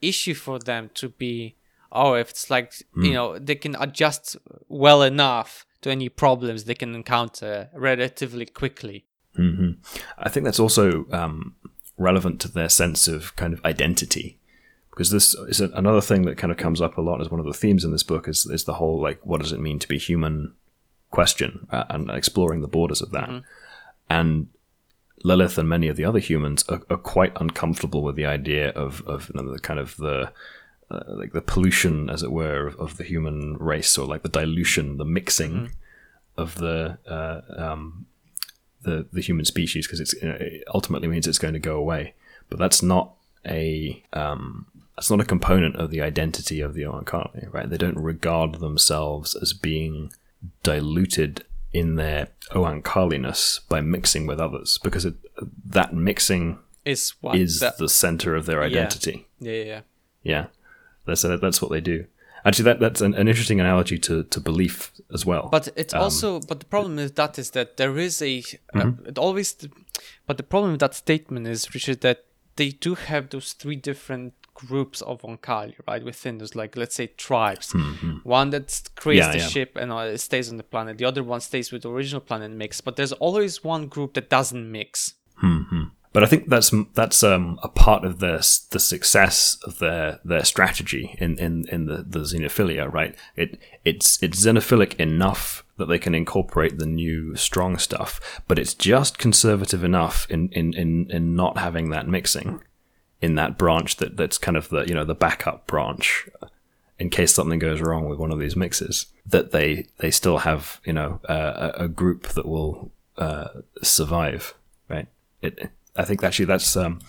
issue for them to be. Oh, if it's like Hmm. you know, they can adjust well enough to any problems they can encounter relatively quickly. hmm I think that's also um, relevant to their sense of kind of identity, because this is another thing that kind of comes up a lot as one of the themes in this book is is the whole like what does it mean to be human question uh, and exploring the borders of that, and Lilith and many of the other humans are, are quite uncomfortable with the idea of of you know, the kind of the uh, like the pollution, as it were, of, of the human race, or like the dilution, the mixing of the uh, um, the the human species, because it's you know, it ultimately means it's going to go away. But that's not a um, that's not a component of the identity of the Oankali, right? They don't regard themselves as being diluted in their Oankaliness by mixing with others because it, that mixing Is what is the- the center of their identity. yeah, yeah, yeah. Yeah, that's that's what they do. Actually, that that's an, an interesting analogy to, to belief as well. But it's Um, also, but the problem with that is that there is a, uh, Mm-hmm. it always, but the problem with that statement is, Richard, that they do have those three different groups of Oankali, right? Within those, like, let's say tribes. One that creates Mm-hmm. Yeah, the yeah. ship and uh, stays on the planet. The other one stays with the original planet and mix. But there's always one group that doesn't mix. But I think that's that's um, a part of their s- the success of their their strategy in, in, in the, the xenophilia, right? It it's it's xenophilic enough that they can incorporate the new strong stuff, but it's just conservative enough in, in, in, in not having that mixing in that branch that, that's kind of the you know the backup branch in case something goes wrong with one of these mixes that they they still have you know uh, a, a group that will uh, survive right it I think actually that's um,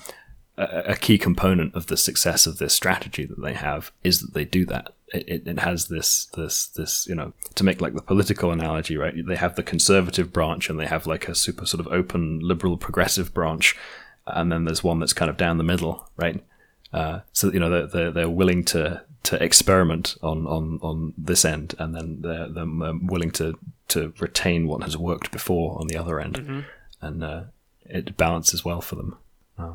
a, a key component of the success of this strategy that they have is that they do that. It, it, has this this this you know to make like the political analogy right they have the conservative branch and they have like a super sort of open liberal progressive branch and then there's one that's kind of down the middle right? Uh, so you know they're, they're they're willing to to experiment on on on this end, and then they're, they're willing to to retain what has worked before on the other end, and uh, it balances well for them.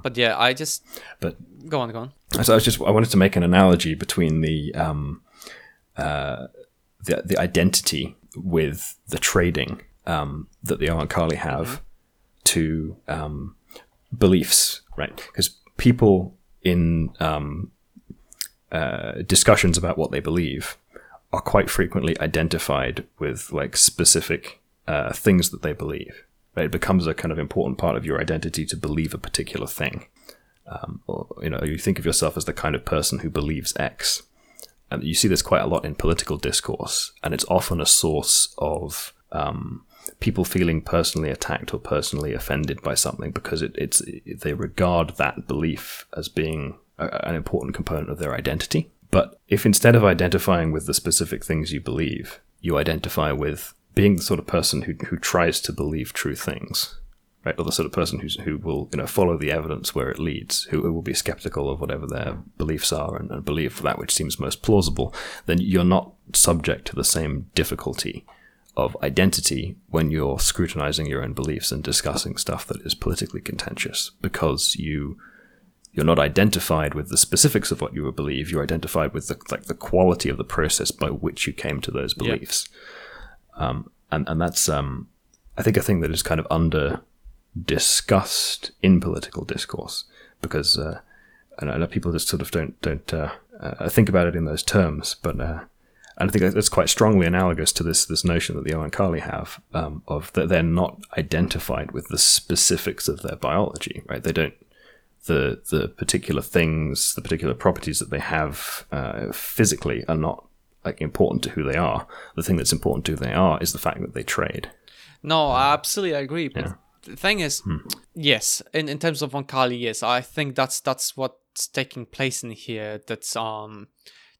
But yeah, I just But go on, go on. so I was just I wanted to make an analogy between the um, uh, the the identity with the trading um, that the Oankali have to um, beliefs, right? Because people in um, uh, discussions about what they believe are quite frequently identified with like specific uh, things that they believe. It becomes a kind of important part of your identity to believe a particular thing. Um, or you know, you think of yourself as the kind of person who believes X, and you see this quite a lot in political discourse, and it's often a source of um, people feeling personally attacked or personally offended by something because it, it's they regard that belief as being a, an important component of their identity. But if instead of identifying with the specific things you believe, you identify with being the sort of person who who tries to believe true things, right? Or the sort of person who's, who will you know follow the evidence where it leads, who, who will be skeptical of whatever their beliefs are and, and believe that which seems most plausible, then you're not subject to the same difficulty of identity when you're scrutinizing your own beliefs and discussing stuff that is politically contentious because you you're not identified with the specifics of what you believe. You're identified with the like the quality of the process by which you came to those beliefs um, and and that's um, I think a thing that is kind of under discussed in political discourse because uh, I know people just sort of don't don't uh, uh, think about it in those terms, but uh, and I think that's quite strongly analogous to this this notion that the Oankali have um, of that they're not identified with the specifics of their biology, right? They don't the the particular things, the particular properties that they have uh, physically are not like important to who they are. The thing that's important to who they are is the fact that they trade. No, I absolutely agree. But the thing is, Hmm. yes, in, in terms of Oankali, yes, I think that's that's what's taking place in here. That's um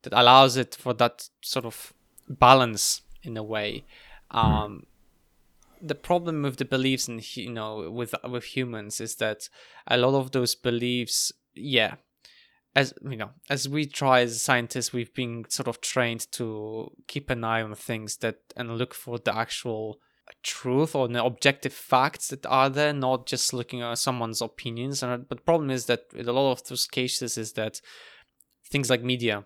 that allows it for that sort of balance in a way. Hmm. Um, the problem with the beliefs and you know with with humans is that a lot of those beliefs, yeah, as you know, as we try as scientists, we've been sort of trained to keep an eye on things that and look for the actual truth or the objective facts that are there, not just looking at someone's opinions. And but the problem is that in a lot of those cases is that things like media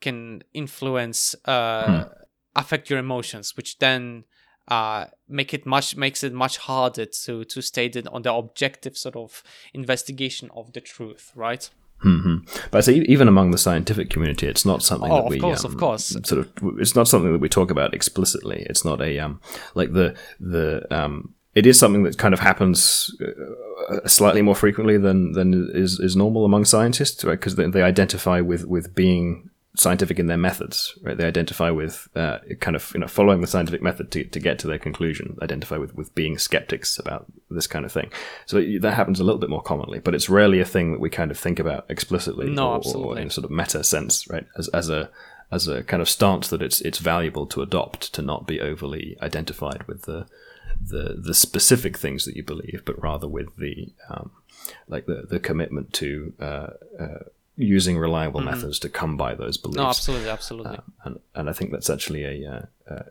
can influence, uh, affect your emotions, which then uh, make it much makes it much harder to to state it on the objective sort of investigation of the truth, right? Hmm But I say even among the scientific community, it's not something Oh, that of we, course, of um, course. sort of. It's not something that we talk about explicitly. It's not a um, like the the um, it is something that kind of happens uh, slightly more frequently than than is is normal among scientists, right? Because they, they identify with with being scientific in their methods, right? They identify with uh, kind of you know following the scientific method to, to get to their conclusion. Identify with with being skeptics about this kind of thing. So that happens a little bit more commonly, but it's rarely a thing that we kind of think about explicitly No, or, or in sort of meta sense, right? As as a as a kind of stance that it's it's valuable to adopt to not be overly identified with the the the specific things that you believe, but rather with the um, like the the commitment to uh, uh, using reliable mm-hmm. methods to come by those beliefs. No, absolutely, absolutely. Uh, and and I think that's actually a uh, uh,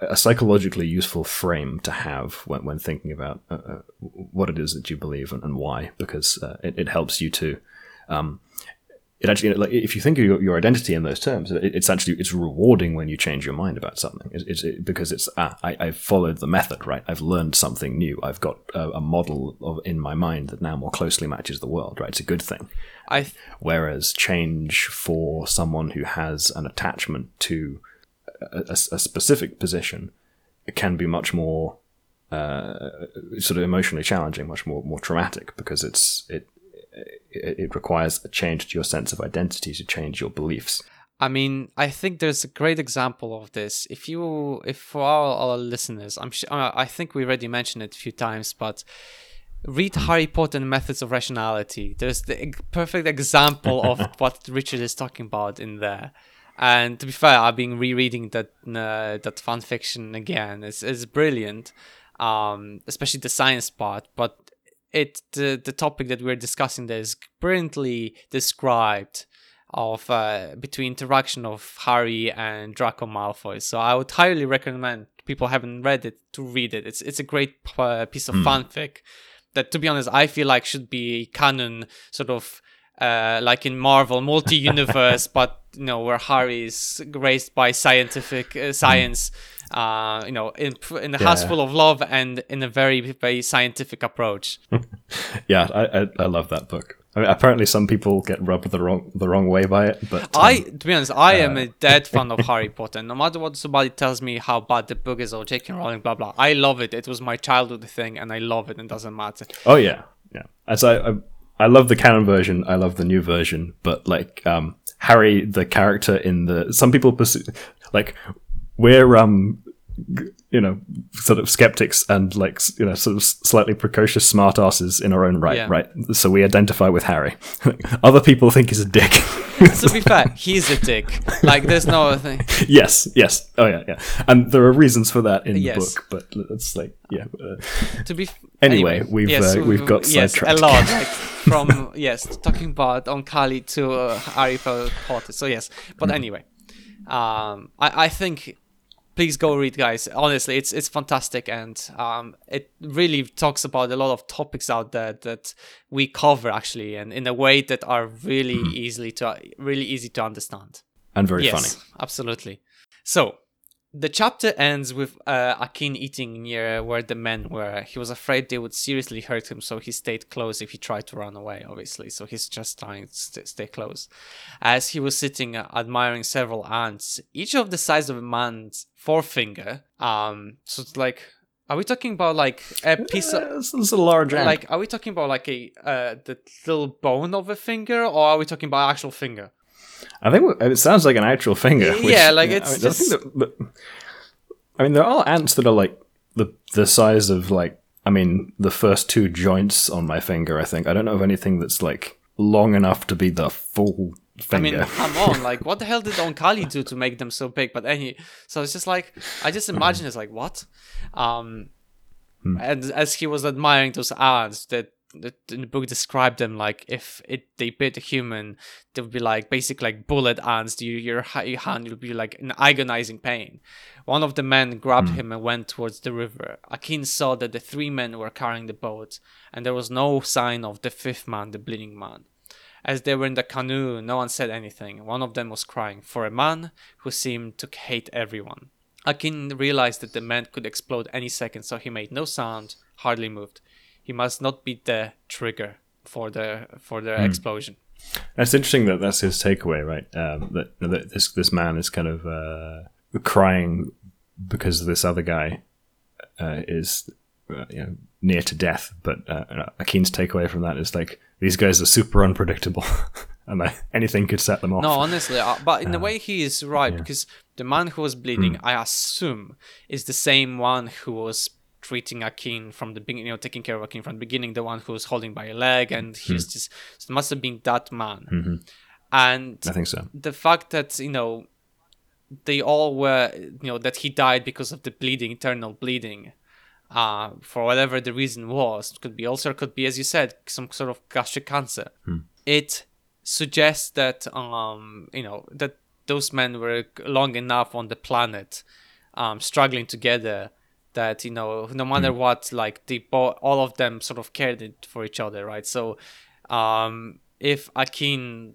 a psychologically useful frame to have when, when thinking about uh, uh, what it is that you believe and, and why, because uh, it, it, helps you to. Um, it actually, like, if you think of your, your identity in those terms, it, it's actually it's rewarding when you change your mind about something. It's, it's it, because it's ah, I, have followed the method, right? I've learned something new. I've got a, a, model of in my mind that now more closely matches the world, right? It's a good thing. I th- whereas change for someone who has an attachment to a, a, specific position can be much more uh, sort of emotionally challenging, much more more traumatic because it's it, it it requires a change to your sense of identity to change your beliefs. I mean, I think there's a great example of this. If you, if for all our listeners, I'm sure, I think we already mentioned it a few times, but read Harry Potter and Methods of Rationality. There's the perfect example of what Richard is talking about in there. And to be fair, I've been rereading that uh, that fan fiction again. It's it's brilliant, um, especially the science part. But it the the topic that we're discussing that is brilliantly described of uh, between interaction of Harry and Draco Malfoy. So I would highly recommend people haven't read it to read it. It's it's a great uh, piece of mm. fanfic that, to be honest, I feel like should be canon sort of uh, like in Marvel multi-universe, but you know where Harry is raised by scientific uh, science, uh, you know, in in a yeah. house full of love and in a very very scientific approach. yeah, I, I, I love that book. I mean, apparently some people get rubbed the wrong the wrong way by it, but um, I, to be honest, I am a uh, dead fan of Harry Potter. No matter what somebody tells me how bad the book is or J.K. Rowling, blah blah, I love it. It was my childhood thing, and I love it. and doesn't matter. Oh yeah, yeah. As I, I I love the canon version. I love the new version, but like um, Harry, the character in the some people pursue like we're um you know, sort of skeptics and like you know, sort of slightly precocious smartasses in our own right, yeah. right? So we identify with Harry. Other people think he's a dick. to be fair, he's a dick. Like, there's no other thing. Yes, yes, oh yeah, yeah, and there are reasons for that in yes. the book, but it's like, yeah. Uh, to be f- anyway, anyway, we've yes, uh, we've got yes, sidetracked. a lot, like from yes, talking about Oankali to uh, Harry Potter. So yes, but mm. anyway, um, I I think please go read, guys. Honestly, it's it's fantastic, and um, it really talks about a lot of topics out there that we cover actually, and in a way that are really mm-hmm. easily to really easy to understand and very yes, funny. Absolutely. So the chapter ends with uh, Akin eating near where the men were. He was afraid they would seriously hurt him, so he stayed close if he tried to run away, obviously. So he's just trying to st- stay close. As he was sitting uh, admiring several ants, each of the size of a man's forefinger. Um, so it's like, are we talking about like a piece of? this is a large ant. Like, are we talking about like a uh, the little bone of a finger, or are we talking about actual finger? I think it sounds like an actual finger. Which, yeah, like it's I mean, just. That, I mean, there are ants that are like the the size of like I mean the first two joints on my finger. I think I don't know of anything that's like long enough to be the full finger. I mean, come on, like what the hell did Oankali do to make them so big? But any, so it's just like I just imagine it's like what, um, hmm. and as he was admiring those ants, that the, the book described them like if it they bit a human, they would be like basic like bullet ants. You, your, your hand would be like in agonizing pain. One of the men grabbed mm. him and went towards the river. Akin saw that the three men were carrying the boat, and there was no sign of the fifth man, the bleeding man. As they were in the canoe, no one said anything. One of them was crying for a man who seemed to hate everyone. Akin realized that the man could explode any second, so he made no sound, hardly moved he must not beat the trigger for the for the mm. explosion. That's interesting that that's his takeaway, right? Um, that, that this this man is kind of uh, crying because this other guy uh, is uh, you know near to death. But uh, Akin's takeaway from that is like these guys are super unpredictable, and like, anything could set them off. No, honestly, uh, but in a uh, way he is right yeah. because the man who was bleeding, mm. I assume, is the same one who was treating Akin from the beginning, you know, taking care of Akin from the beginning, the one who was holding by a leg, and he's mm-hmm. just it must have been that man. Mm-hmm. and I think so. the fact that you know they all were you know that he died because of the bleeding internal bleeding uh for whatever the reason was could be ulcer could be as you said some sort of gastric cancer it suggests that um you know that those men were long enough on the planet um struggling together that you know no matter what like they bo- all of them sort of cared it for each other right so um if akin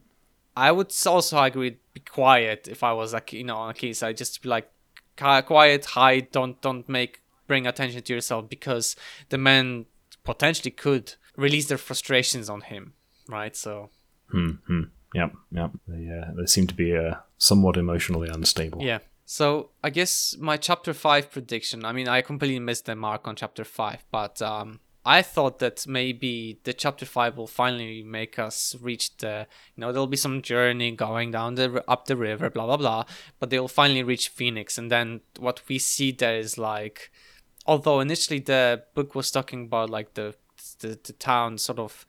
I would also agree be quiet if I was like you know on a case I just be like quiet hide don't don't make bring attention to yourself because the men potentially could release their frustrations on him right so Hmm. Yep. Yep. They uh, they seem to be uh, somewhat emotionally unstable. yeah so I guess my chapter 5 prediction I mean I completely missed the mark on chapter 5 but um I thought that maybe the chapter 5 will finally make us reach the you know there'll be some journey going down the up the river blah blah blah but they'll finally reach Phoenix. And then what we see there is like although initially the book was talking about like the the, the town sort of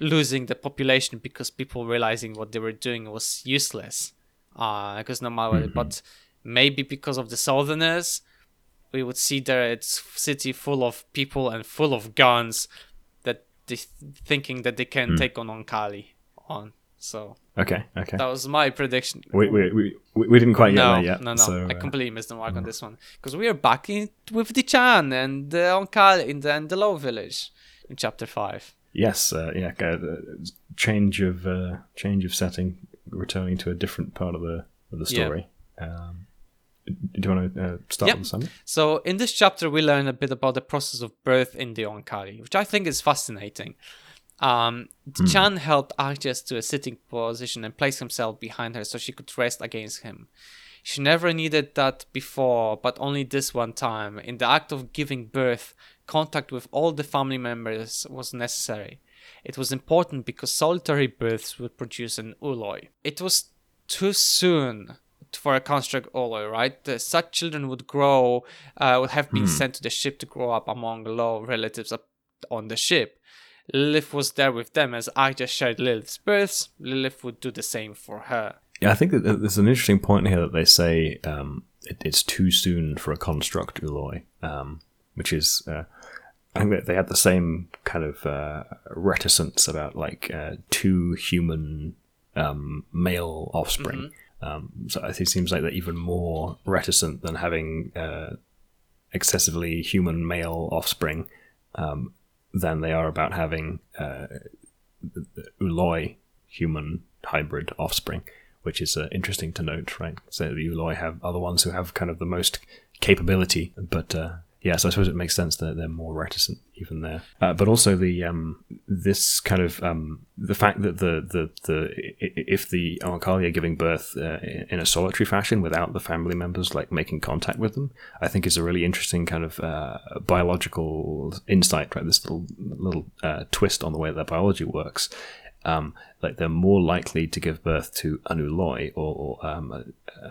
losing the population because people realizing what they were doing was useless uh because no matter what but maybe because of the southerners we would see there it's city full of people and full of guns that they th- thinking that they can take on Oankali on so Okay. Okay. that was my prediction We, we, we, we didn't quite get no, there yet. no, no. So, I uh, completely missed the mark on this one because we are back in with Dichaan and the Oankali in the, Lo Village in chapter five. yes. Uh, yeah. Uh, change of uh, change of setting, returning to a different part of the of the Yeah. story. Um, do you want to uh, start Yep. with the summary? So in this chapter, we learn a bit about the process of birth in the Oankali, which I think is fascinating. Um, Dichaan helped Ahajas to a sitting position and placed himself behind her so she could rest against him. She never needed that before, but only this one time. In the act of giving birth, contact with all the family members was necessary. It was important because solitary births would produce an ooloi. It was too soon for a construct ooloi, right? The, such children would grow, uh, would have been sent to the ship to grow up among low relatives up on the ship. Lilith was there with them as I just shared Lilith's births. Lilith would do the same for her. Yeah, I think that there's an interesting point here that they say um, it, it's too soon for a construct Ooloi, um, which is uh, I think that they had the same kind of uh, reticence about like uh, two human um, male offspring. Um, so it seems like they're even more reticent than having uh, excessively human male offspring um, than they are about having uh, Ooloi human hybrid offspring, which is uh, interesting to note, right? So the Ooloi have are the ones who have kind of the most capability, but uh, yeah, so I suppose it makes sense that they're more reticent even there. Uh, but also the um, this kind of um, the fact that the the the if the Oankali are giving birth uh, in a solitary fashion without the family members like making contact with them, I think is a really interesting kind of uh, biological insight. Right, this little little uh, twist on the way that biology works. Um, like they're more likely to give birth to an ooloi or, or um, a-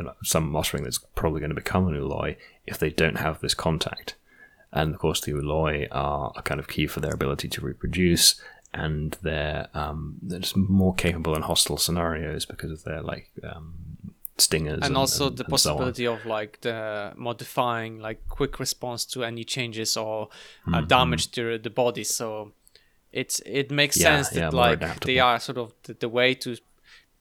a- some offspring that's probably going to become an ooloi if they don't have this contact. And of course, the ooloi are are kind of key for their ability to reproduce, and they're um, they're just more capable in hostile scenarios because of their like um, stingers and, also and- the and so possibility of like the modifying like quick response to any changes or uh, Mm-hmm. damage to the body so it's it makes Yeah, sense that yeah, like they are sort of the, the way to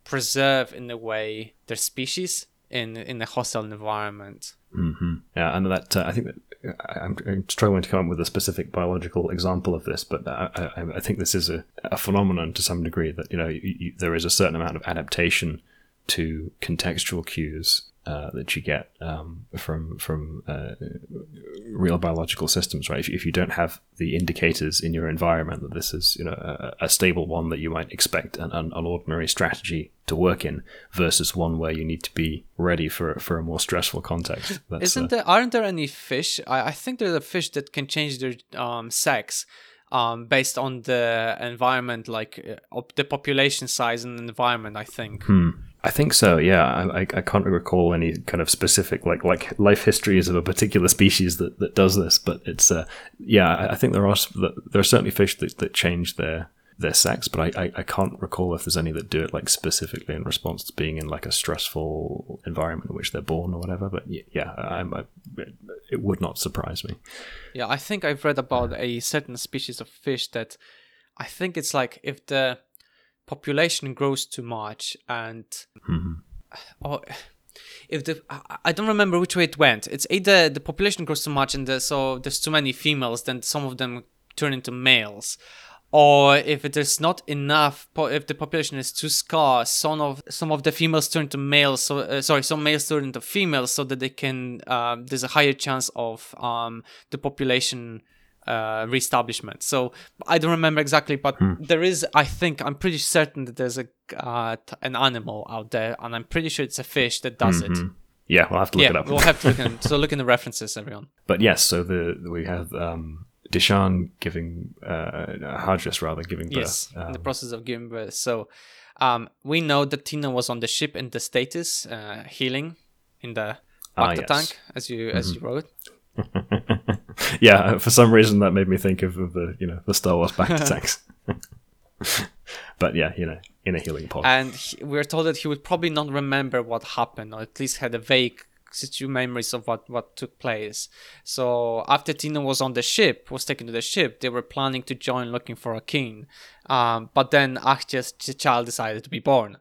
preserve in a way their species in in a hostile environment. Hmm Yeah, and that uh, I think that I'm struggling to come up with a specific biological example of this, but I, I, I think this is a, a phenomenon to some degree that you know you, you, there is a certain amount of adaptation to contextual cues uh, that you get um, from from uh, real biological systems, right? If, if you don't have the indicators in your environment that this is you know a, a stable one that you might expect an, an, ordinary strategy to work in versus one where you need to be ready for for a more stressful context. That's, Isn't uh, there? Aren't there any fish? I, I think there's a fish that can change their um, sex, um, based on the environment, like uh, the population size and environment. I think. Hmm. I think so. Yeah, I, I I can't recall any kind of specific like like life histories of a particular species that, that does this, but it's uh yeah, I, think there are there are certainly fish that, that change their their sex, but I, I, I can't recall if there's any that do it like specifically in response to being in like a stressful environment in which they're born or whatever. But yeah, I, I, it would not surprise me. Yeah, I think I've read about a certain species of fish that I think it's like if the population grows too much and Mhm. or if the I- I don't remember which way it went. It's either the population grows too much and the, so there's too many females, then some of them turn into males, or if there's not enough, if the population is too scarce, some of some of the females turn to males. So uh, sorry, some males turn into females so that they can. Uh, there's a higher chance of um, the population uh, reestablishment. So I don't remember exactly, but there is. I think I'm pretty certain that there's a uh, an animal out there, and I'm pretty sure it's a fish that does it. Yeah, we'll have to look Yeah, it up. we'll have to look in. So look in the references, everyone. But yes, so the we have um, Dichaan giving uh, Ahajas rather giving birth. Yes, in the Um, process of giving birth. So um, we know that Tino was on the ship in the status uh, healing in the Ah, yes. Mm-hmm. tank, as you as you wrote. yeah, for some reason that made me think of, of the you know the Star Wars back to tanks. but yeah, you know, in a healing pod. and he, we're told that he would probably not remember what happened or at least had a vague situ memories of what what took place so after Tino was on the ship was taken to the ship they were planning to join looking for Akin um, but then ch- child decided to be born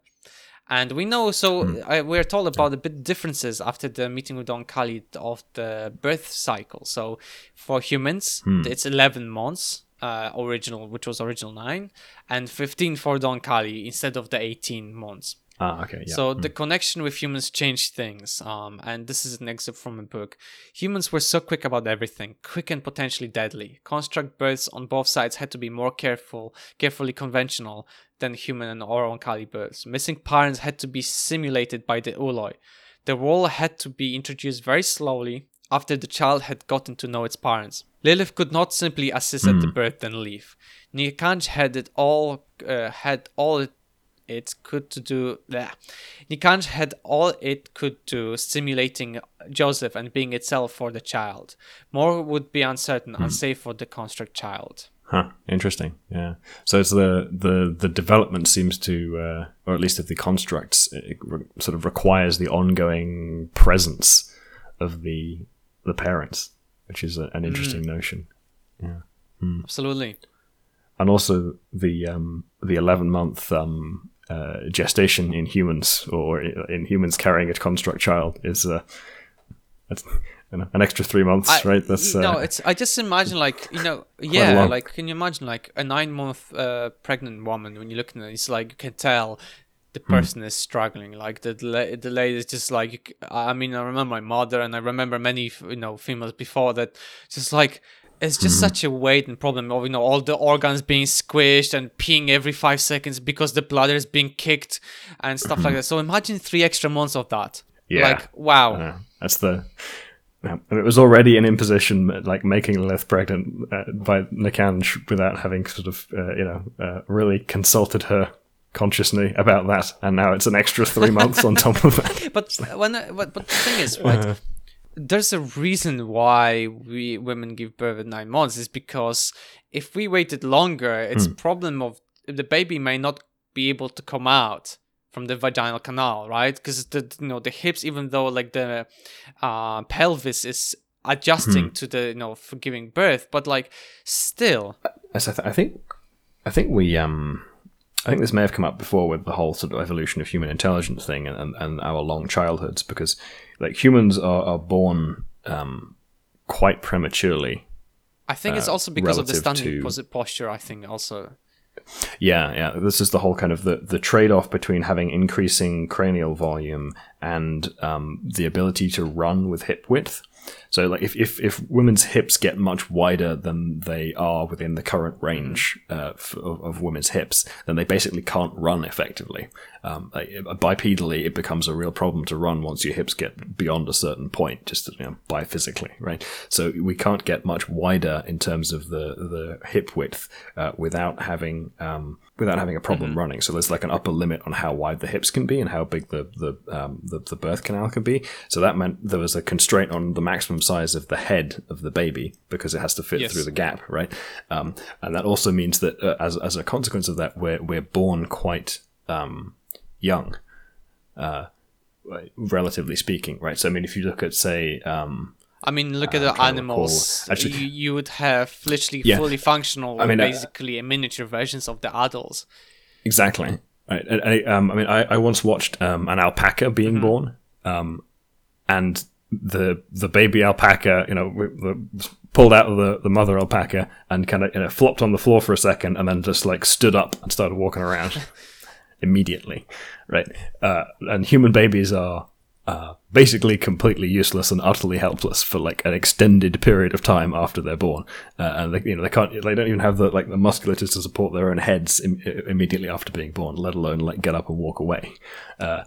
and we know so uh, we're told about the bit differences after the meeting with don khalid of the birth cycle. So for humans it's 11 months uh, original which was original 9 and 15 for don kali instead of the 18 months ah, okay, yeah. so the connection with humans changed things. Um, and this is an excerpt from a book. Humans were so quick about everything, quick and potentially deadly. Construct births on both sides had to be more careful, carefully conventional than human and Oankali births. Missing parents had to be simulated by the ooloi. The role had to be introduced very slowly after the child had gotten to know its parents. Lilith could not simply assist at the birth and leave. Nikanj had it all uh, had all it it could to do bleh. Nikanj had all it could do stimulating Joseph and being itself for the child. More would be uncertain, unsafe for the construct child. Huh. Interesting. Yeah. So it's the the the development seems to, uh, or at least of the constructs, it re- sort of requires the ongoing presence of the the parents, which is a, an interesting notion. Yeah. Absolutely. And also the um, the eleven month um, uh, gestation in humans, or in humans carrying a construct child, is uh, you an extra three months, I- right? That's y- no, uh, it's I just imagine like you know yeah like can you imagine like a nine month uh, pregnant woman when you're looking at it, it's like you can tell the Hmm. person is struggling like the la- the lady is just like i mean I remember my mother and I remember many you know females before that just like it's just Hmm. such a weight and problem of you know all the organs being squished and peeing every five seconds because the bladder is being kicked and stuff like that so imagine three extra months of that. Yeah. like wow Uh, that's the. yeah, and it was already an imposition, like making Lilith pregnant uh, by Nikanj without having sort of, uh, you know, uh, really consulted her consciously about that, and now it's an extra three months on top of that. but when but, but the thing is right there's a reason why we women give birth at nine months is because if we waited longer it's a problem of the baby may not be able to come out from the vaginal canal right? Because the you know the hips even though like the uh, pelvis is adjusting to the you know for giving birth but like still. I, th- I think, I think we, um, I think this may have come up before with the whole sort of evolution of human intelligence thing and, and, and our long childhoods, because like humans are, are born um, quite prematurely i think it's Uh, also because of the standing to- posture i think also Yeah, yeah. This is the whole kind of the, the trade off between having increasing cranial volume and um, the ability to run with hip width. So, like, if, if, if women's hips get much wider than they are within the current range uh, f- of, of women's hips, then they basically can't run effectively. Um, like, bipedally, it becomes a real problem to run once your hips get beyond a certain point, just you know, biophysically, right? So we can't get much wider in terms of the the hip width uh, without having um, without having a problem running. So there's like an upper limit on how wide the hips can be and how big the the, um, the the birth canal can be. So that meant there was a constraint on the maximum size of the head of the baby because it has to fit Yes. through the gap, right? Um, and that also means that uh, as as a consequence of that, we're we're born quite um, young, uh, relatively speaking, right? So I mean, if you look at say. Um, I mean, look at the animals. actually- you, you would have literally Yeah. fully functional, I mean, uh, basically miniature versions of the adults. Exactly. Right. And, and, um, I mean, I, I once watched um, an alpaca being born, um, and the the baby alpaca, you know, the, pulled out of the, the mother alpaca and kind of you know, flopped on the floor for a second, and then just like stood up and started walking around immediately. Right. Uh, and human babies are. Uh, basically completely useless and utterly helpless for like an extended period of time after they're born, uh, and they, you know they can't, they don't even have the like the musculature to support their own heads Im- immediately after being born, let alone like get up and walk away. Uh,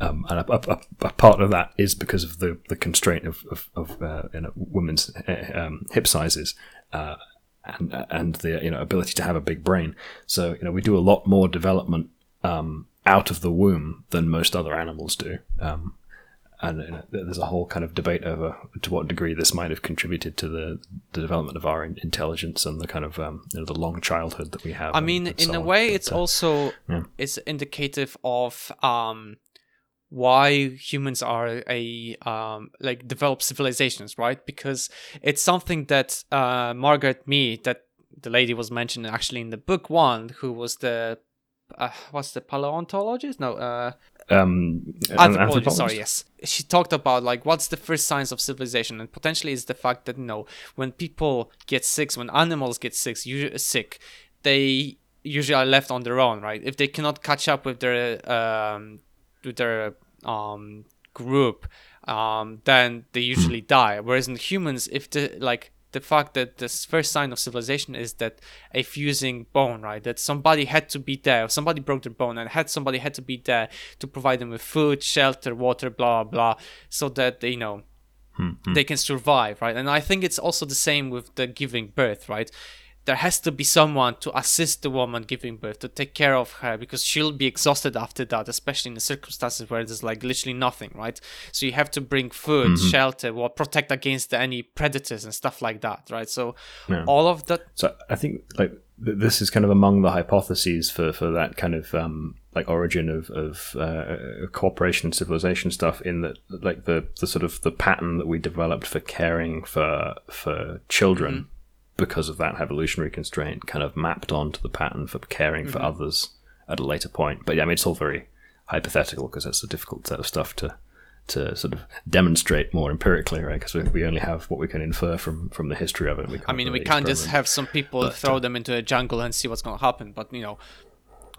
um, and a, a, a, part of that is because of the, the constraint of of, of uh, you know, women's uh, um, hip sizes. Uh, and and the you know ability to have a big brain, so you know we do a lot more development um, out of the womb than most other animals do. Um, and you know, there's a whole kind of debate over to what degree this might have contributed to the, the development of our in- intelligence and the kind of um, you know, the long childhood that we have. I and- mean, and in so a way, it's uh, also yeah. it's indicative of um why humans are a um like developed civilizations, right? Because it's something that uh Margaret Mead, that the lady was mentioned actually in the book one, who was the uh, what's the paleontologist? No, uh, um, an anthropologist. Sorry, yes. She talked about like what's the first signs of civilization, and potentially is the fact that you know when people get sick, when animals get sick, usually sick, they usually are left on their own, right? If they cannot catch up with their um with their um group, um then they usually die. Whereas in humans, if the like the fact that this first sign of civilization is that a fusing bone, right? That somebody had to be there, somebody broke their bone, and had somebody had to be there to provide them with food, shelter, water, blah blah, so that they you know they can survive, right? And I think it's also the same with the giving birth, right? There has to be someone to assist the woman giving birth, to take care of her, because she'll be exhausted after that, especially in the circumstances where there's like literally nothing, right? So you have to bring food, shelter, or protect against any predators and stuff like that, right? So Yeah. all of that, So I think like th- this is kind of among the hypotheses for, for that kind of um, like origin of, of uh, cooperation and civilization stuff. In that like the, the sort of the pattern that we developed for caring for for children because of that evolutionary constraint kind of mapped onto the pattern for caring for mm-hmm. others at a later point. But yeah, I mean it's all very hypothetical because it's a difficult set of stuff to to sort of demonstrate more empirically, right? Because we, we only have what we can infer from from the history of it. We I mean, we can't just have some people throw uh, them into a jungle and see what's going to happen, but you know,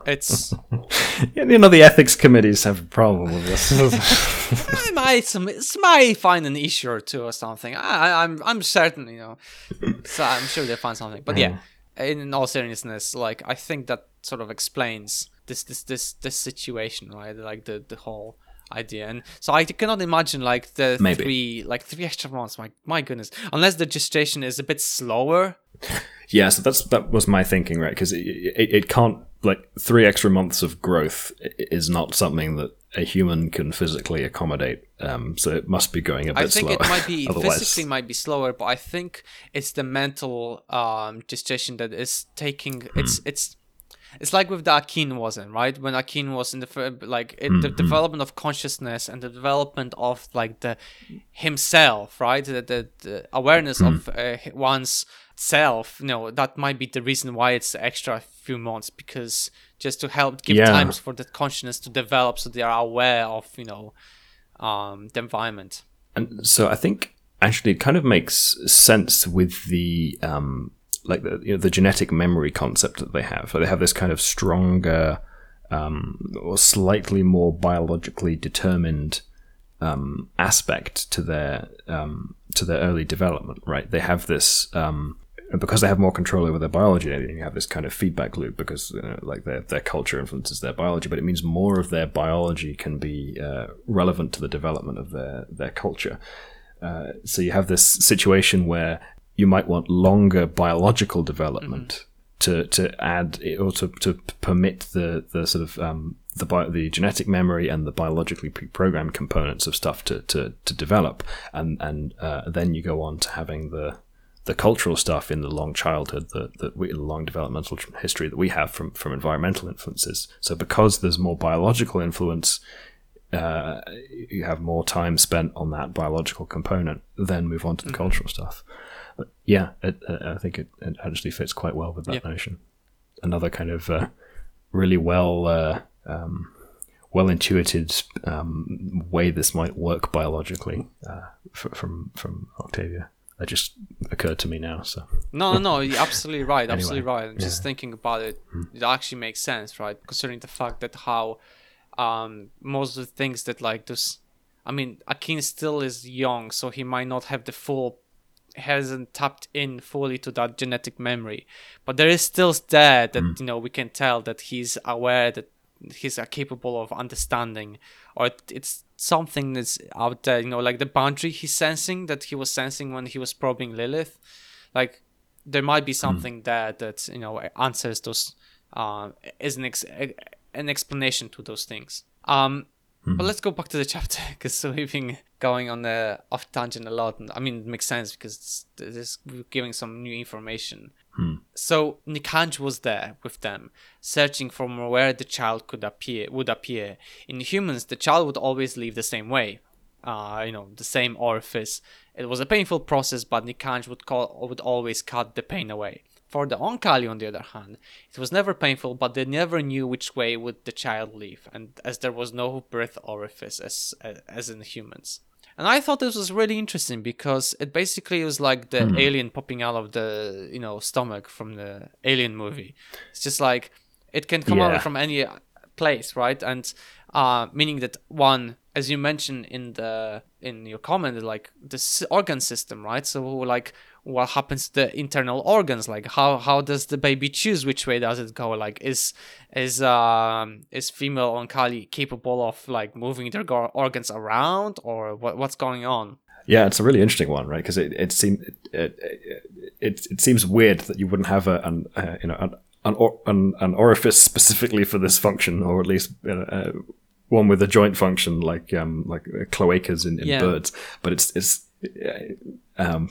it's you know, the ethics committees have a problem with this. I might some it might find an issue or two or something. I, I- I'm I'm certain, you know. So I'm sure they'll find something. But yeah, mm-hmm. in all seriousness, like I think that sort of explains this this this this situation, right? Like the the whole idea. And so I cannot imagine like the Maybe. three like three extra months. My my goodness, unless the gestation is a bit slower. yeah, so that's that was my thinking, right? Because it, it, it can't like three extra months of growth is not something that a human can physically accommodate. Um, so it must be going a bit I think slower. it might be Otherwise, physically might be slower, but I think it's the mental um, gestation that is taking. It's it's it's like with the Akin wasn't right when Akin was in the like it, the development of consciousness and the development of like the himself, right? The the, the awareness of uh, one's self. You know that might be the reason why it's the extra few months because just to help give Yeah. times for that consciousness to develop, so they are aware of you know um, the environment. And so I think actually it kind of makes sense with the um, like the you know, the genetic memory concept that they have. So they have this kind of stronger um, or slightly more biologically determined um, aspect to their um, to their early development. Right? They have this. Um, and because they have more control over their biology, you have this kind of feedback loop because you know, like their their culture influences their biology, but it means more of their biology can be uh, relevant to the development of their their culture. Uh, so you have this situation where you might want longer biological development to to add or to, to permit the the sort of um, the bio, the genetic memory and the biologically pre-programmed components of stuff to to, to develop, and and uh, then you go on to having the the cultural stuff in the long childhood, the the, we, the long developmental history that we have from from environmental influences. So because there's more biological influence. Uh, you have more time spent on that biological component, then move on to the mm-hmm. cultural stuff. But yeah, it, I think it, it, actually fits quite well with that yeah. notion. Another kind of uh, really well uh, um, well intuited um, way this might work biologically uh, from from Octavia. That just occurred to me now. So no, no, no, you're absolutely right, anyway, absolutely right. I'm yeah. just thinking about it. Hmm. It actually makes sense, right? Considering the fact that how um, most of the things that like this, I mean, Akin still is young, so he might not have the full hasn't tapped in fully to that genetic memory but there is still there that mm. you know we can tell that he's aware that he's uh, capable of understanding or it's something that's out there you know like the boundary he's sensing that he was sensing when he was probing lilith like there might be hmm. something mm. there that you know answers those uh, is an, ex- an explanation to those things um Mm-hmm. But let's go back to the chapter because we've been going on the off tangent a lot. And I mean, it makes sense because this giving some new information. Hmm. So Nikanj was there with them, searching for where the child could appear. Would appear in humans, the child would always leave the same way, uh, you know, the same orifice. It was a painful process, but Nikanj would call would always cut the pain away. For the Oankali, on the other hand, it was never painful, but they never knew which way would the child leave, and as there was no birth orifice as as in humans. And I thought this was really interesting because it basically was like the mm. alien popping out of the you know stomach from the Alien movie. It's just like it can come yeah. out from any place, right? And uh, meaning that one, as you mentioned in the in your comment, like the organ system, right? So like what happens to the internal organs like how how does the baby choose which way does it go? Like is is um is female oankali capable of like moving their organs around or what what's going on? Yeah it's a really interesting one right? Because it it seems it, it, it, it seems weird that you wouldn't have a an uh, you know an an, or, an an orifice specifically for this function or at least uh, one with a joint function like um like cloacas in, in yeah. birds. But it's it's uh, um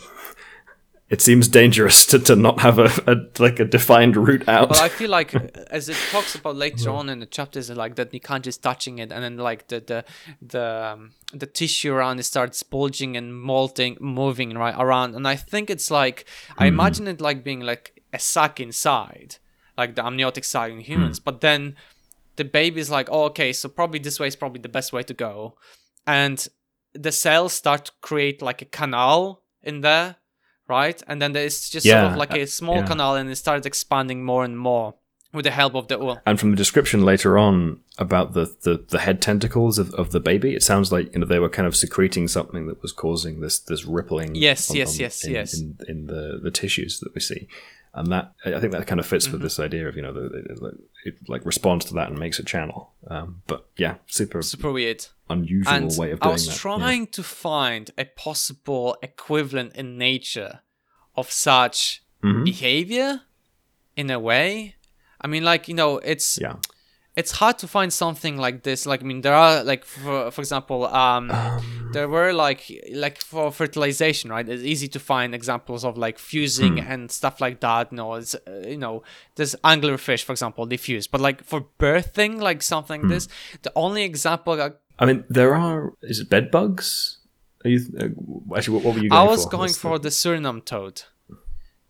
it seems dangerous to, to not have a, a like a defined route out. Well, I feel like as it talks about later on in the chapters, like that is touching it, and then like the the the um, the tissue around it starts bulging and molting, moving right around, and I think it's like I hmm. imagine it like being like a sac inside, like the amniotic sac in humans, mm. but then the baby's like, oh, okay, so probably this way is probably the best way to go, and the cells start to create like a canal in there right? And then there's just yeah, sort of like a uh, small yeah. canal, and it started expanding more and more with the help of the oil. And from the description later on about the, the, the head tentacles of, of the baby, it sounds like you know they were kind of secreting something that was causing this this rippling. Yes, on, yes, on, yes, in, yes. In, in, the the tissues that we see, and that I think that kind of fits mm-hmm. with this idea of you know the, the, it like responds to that and makes a channel. Um, but yeah, super super weird, unusual and way of doing that. I was that. trying yeah. to find a possible equivalent in nature of such mm-hmm. behavior in a way. I mean, like you know, it's yeah it's hard to find something like this like i mean there are like for, for example um, um, there were like like for fertilization right it's easy to find examples of like fusing hmm. and stuff like that you know it's uh, you know there's anglerfish for example they fuse but like for birthing like something hmm. this the only example I, I mean there are is it bed bugs are you uh, actually what, what, were you going i was for? going What's for the... the suriname toad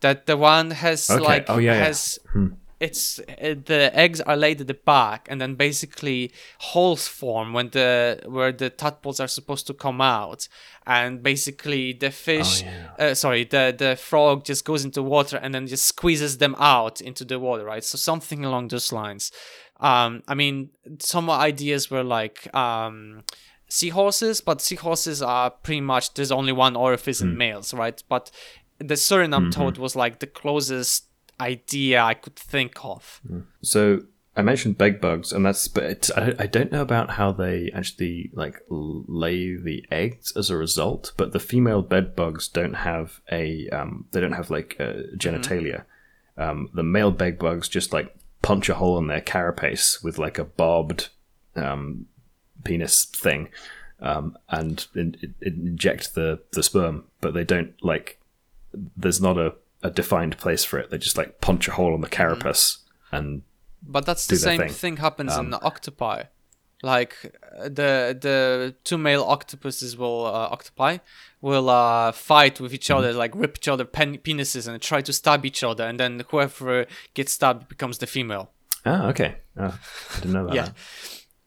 that the one has okay. like oh, yeah, has yeah. Hmm it's it, uh, the eggs are laid at the back and then basically holes form when the where the tadpoles are supposed to come out and basically the fish oh, yeah. uh, sorry the the frog just goes into water and then just squeezes them out into the water right so something along those lines um i mean some ideas were like um seahorses but seahorses are pretty much there's only one orifice mm. in hmm. males right but the suriname mm-hmm. toad was like the closest idea I could think of. So I mentioned bed bugs, and that's but I don't know about how they actually like lay the eggs as a result. But the female bed bugs don't have a um, they don't have like genitalia. Mm-hmm. um, the male bed bugs just like punch a hole in their carapace with like a barbed um, penis thing, um, and in, in, inject the the sperm, but they don't like. There's not a, a defined place for it. They just like punch a hole in the carapace and But that's the same thing. thing, happens in the octopi. Like the the two male octopuses will uh, octopi will uh, fight with each Mm-hmm. other, like rip each other pen- penises and try to stab each other, and then whoever gets stabbed becomes the female. ah okay. Oh, I didn't know about Yeah.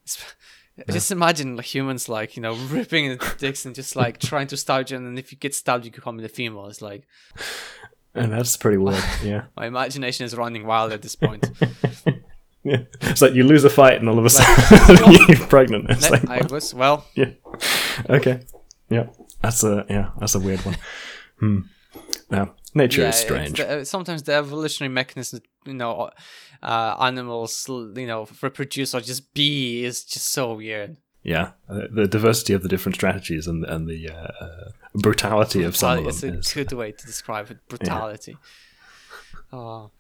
that. Just imagine like humans like you know ripping the dicks and just like trying to stab you, and then if you get stabbed, you become the female. It's like And that's pretty weird. Yeah. my imagination is running wild at this point. Yeah. It's like you lose a fight and all of a sudden you're pregnant. It's like, I was well. yeah. Okay. Yeah. That's a yeah. That's a weird one. Hmm. Now, nature yeah, is strange. the- uh, sometimes the evolutionary mechanism, you know, uh, animals, you know, reproduce or just be is just so weird. Yeah. Uh, the diversity of the different strategies and and the uh, uh, brutality of some of it's them a good way to describe it. Brutality. Oh,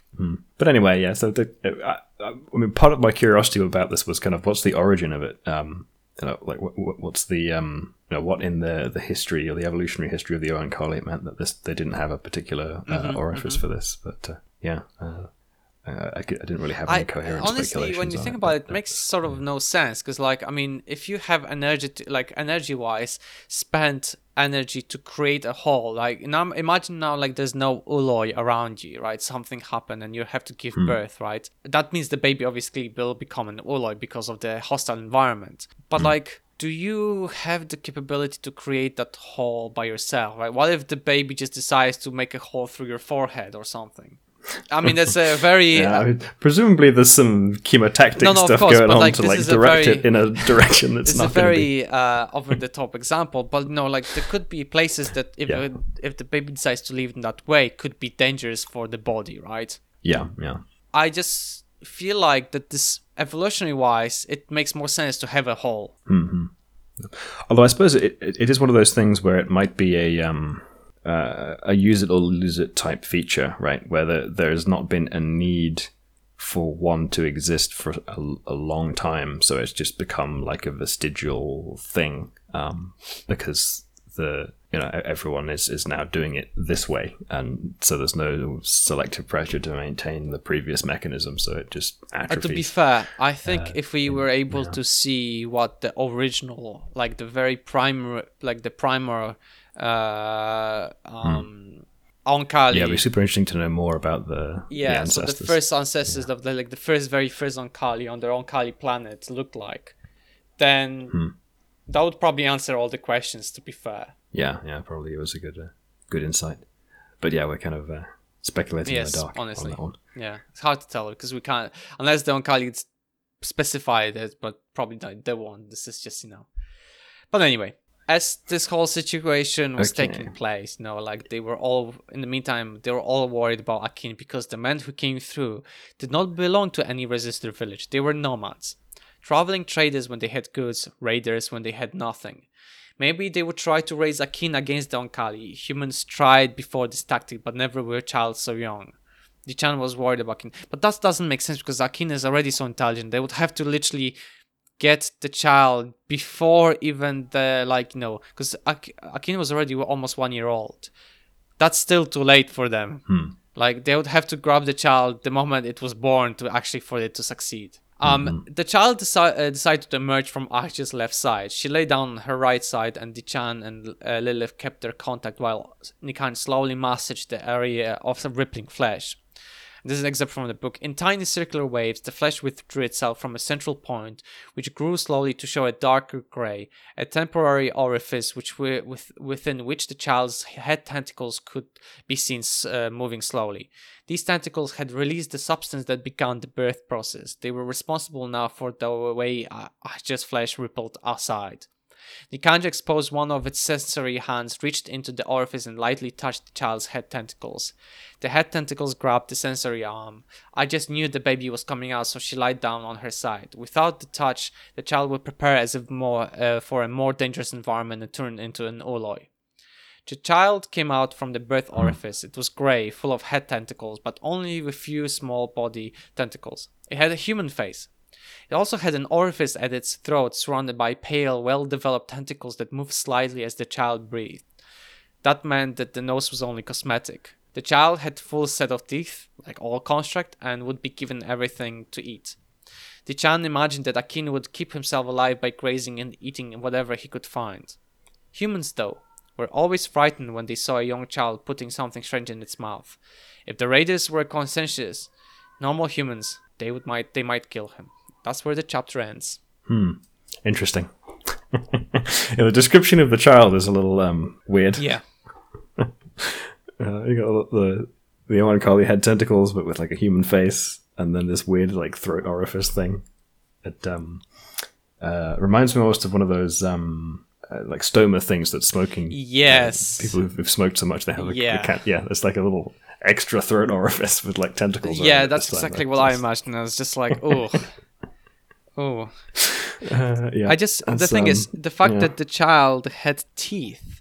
But anyway, yeah. So the I, I I mean, part of my curiosity about this was kind of what's the origin of it. Um, you know, like what, what, what's the um, you know, what in the the history or the evolutionary history of the Oankali meant that this they didn't have a particular uh, Mm-hmm, orifice for this. But uh, yeah, uh, uh, I, I didn't really have any I coherent honestly, when you think it, about it, it makes sort of no sense because, like, I mean, if you have energy, to, like energy-wise, spent energy to create a hole, like now imagine now, like, there's no ooloi around you, right? Something happened and you have to give birth, right? That means the baby obviously will become an ooloi because of the hostile environment. But like. Do you have the capability to create that hole by yourself, right? What if the baby just decides to make a hole through your forehead or something? I mean, that's a very Yeah, I mean, presumably there's some chemotactic No, no, stuff course, going on like, to like direct very- it in a direction that's it's a not going to very uh, over the top example, but no, like there could be places that if Yeah. if the baby decides to live in that way, could be dangerous for the body, right? Yeah, yeah. I just feel like that this evolutionary wise, it makes more sense to have a hole. Although I suppose it, it, it is one of those things where it might be a um, uh, a use it or lose it type feature, right? Where the, there has not been a need for one to exist for a, a long time, so it's just become like a vestigial thing um, because the you know everyone is, is now doing it this way, and so there's no selective pressure to maintain the previous mechanism, so it just Uh, to be fair, I think if we were able to see what the original, like the very primer, like the primer, uh, um, Oankali. yeah, it'd be super interesting to know more about the, the Yeah, so the first ancestors of the like the first very first Oankali on their Oankali planet look like, then Hmm. that would probably answer all the questions. To be fair, Yeah, yeah, probably it was a good, uh, good insight. But yeah, we're kind of uh, speculating in the dark honestly. on that one. yeah, it's hard to tell because we can't unless the Oankali specified it, but probably not. They won't. This is just you know. But anyway, as this whole situation was Okay. taking place, you know, like they were all in the meantime, they were all worried about Akin because the men who came through did not belong to any resister village. They were nomads, traveling traders when they had goods, raiders when they had nothing. Maybe they would try to raise Akin against the Oankali. Humans tried before this tactic, but never were child so young. Dichaan was worried about Akin, but that doesn't make sense because Akin is already so intelligent. They would have to literally get the child before even the like you know because Ak- Akin was already almost one year old. That's still too late for them. Like they would have to grab the child the moment it was born to actually for it to succeed. Um, the child deci- uh, decided to emerge from Arch's left side. She lay down on her right side, and Dichaan and uh, Lilith kept their contact while Nikanj slowly massaged the area of the rippling flesh. This is an excerpt from the book. In tiny circular waves, the flesh withdrew itself from a central point, which grew slowly to show a darker gray, a temporary orifice which wi- with, within which the child's head tentacles could be seen uh, moving slowly. These tentacles had released the substance that began the birth process. They were responsible now for the way uh, Ahja's flesh rippled aside. The Kanja exposed one of its sensory hands, reached into the orifice, and lightly touched the child's head tentacles. The head tentacles grabbed the sensory arm. I just knew the baby was coming out, so she lied down on her side. Without the touch, the child would prepare as if more uh, for a more dangerous environment and turn into an ooloi. The child came out from the birth orifice. It was grey, full of head tentacles, but only with few small body tentacles. It had a human face. It also had an orifice at its throat surrounded by pale, well developed tentacles that moved slightly as the child breathed. That meant that the nose was only cosmetic. The child had a full set of teeth, like all construct, and would be given everything to eat. The child imagined that Akin would keep himself alive by grazing and eating whatever he could find. Humans, though, were always frightened when they saw a young child putting something strange in its mouth. If the raiders were conscientious, normal humans, they would might they might kill him. That's where the chapter ends. Hmm. Interesting. yeah, the description of the child is a little um, weird. Yeah. Uh, you got the the Oankali had tentacles, but with like a human face, and then this weird like throat orifice thing. It um, uh, reminds me almost of one of those um, uh, like stoma things that smoking. Yes. People who've, who've smoked so much they have a, Yeah. a cat. Yeah, it's like a little extra throat orifice with like tentacles. yeah, that's exactly what I imagined. I was just like, oh, oh. Uh, yeah, I just the thing is um, the fact yeah. that the child had teeth,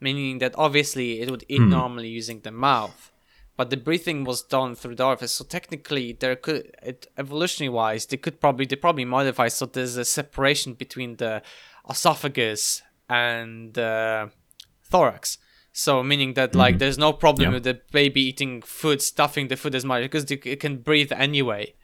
meaning that obviously it would eat Hmm. normally using the mouth, but the breathing was done through the orifice. So technically, there could it, evolutionary wise, they could probably they probably modify so there's a separation between the esophagus and the thorax. So meaning that like there's no problem Mm-hmm. Yeah. with the baby eating food, stuffing the food as much because it can breathe anyway,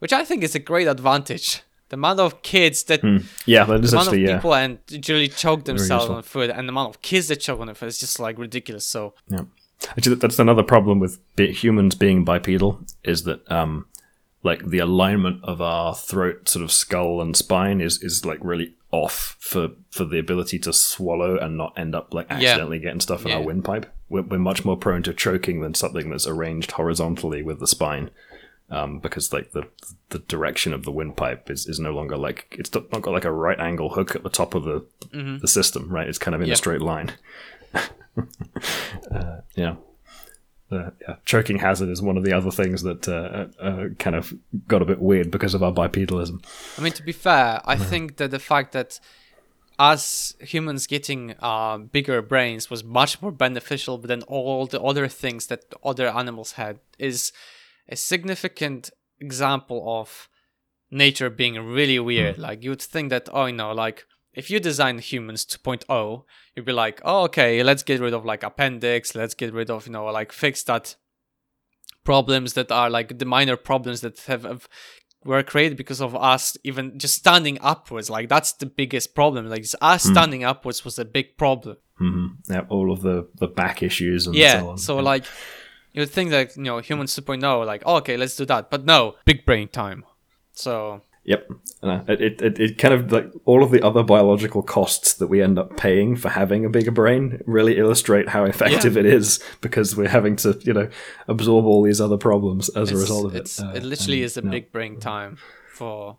which I think is a great advantage. The amount of kids that yeah, that is the amount of yeah. people and usually choke themselves on food and the amount of kids that choke on food is just like ridiculous. So Yeah. Actually, that's another problem with humans being bipedal is that, um, like the alignment of our throat, sort of skull and spine is is like really off for for the ability to swallow and not end up like accidentally getting stuff in our windpipe. We're, we're much more prone to choking than something that's arranged horizontally with the spine. Um, because like the the direction of the windpipe is, is no longer like it's not got like a right angle hook at the top of the the system, right? It's kind of in Yep. a straight line. uh, yeah. Uh, yeah, choking hazard is one of the other things that uh, uh, kind of got a bit weird because of our bipedalism. I mean, to be fair, I think that the fact that us humans getting uh, bigger brains was much more beneficial than all the other things that other animals had is a significant example of nature being really weird. Like you would think that, oh, you know, like if you design humans 2.0, you'd be like, oh, okay, let's get rid of like appendix, let's get rid of, you know, like fix that problems that are like the minor problems that have, have were created because of us even just standing upwards. Like that's the biggest problem. Like us standing upwards was a big problem. Hmm Yeah, all of the, the back issues and yeah so on. so like you would think that you know humans 2.0 like oh, okay let's do that but no big brain time so Yep. Uh, it, it, it kind of like all of the other biological costs that we end up paying for having a bigger brain really illustrate how effective it is because we're having to, you know, absorb all these other problems as a result of it's, it. Uh, it literally is a yeah. big brain time for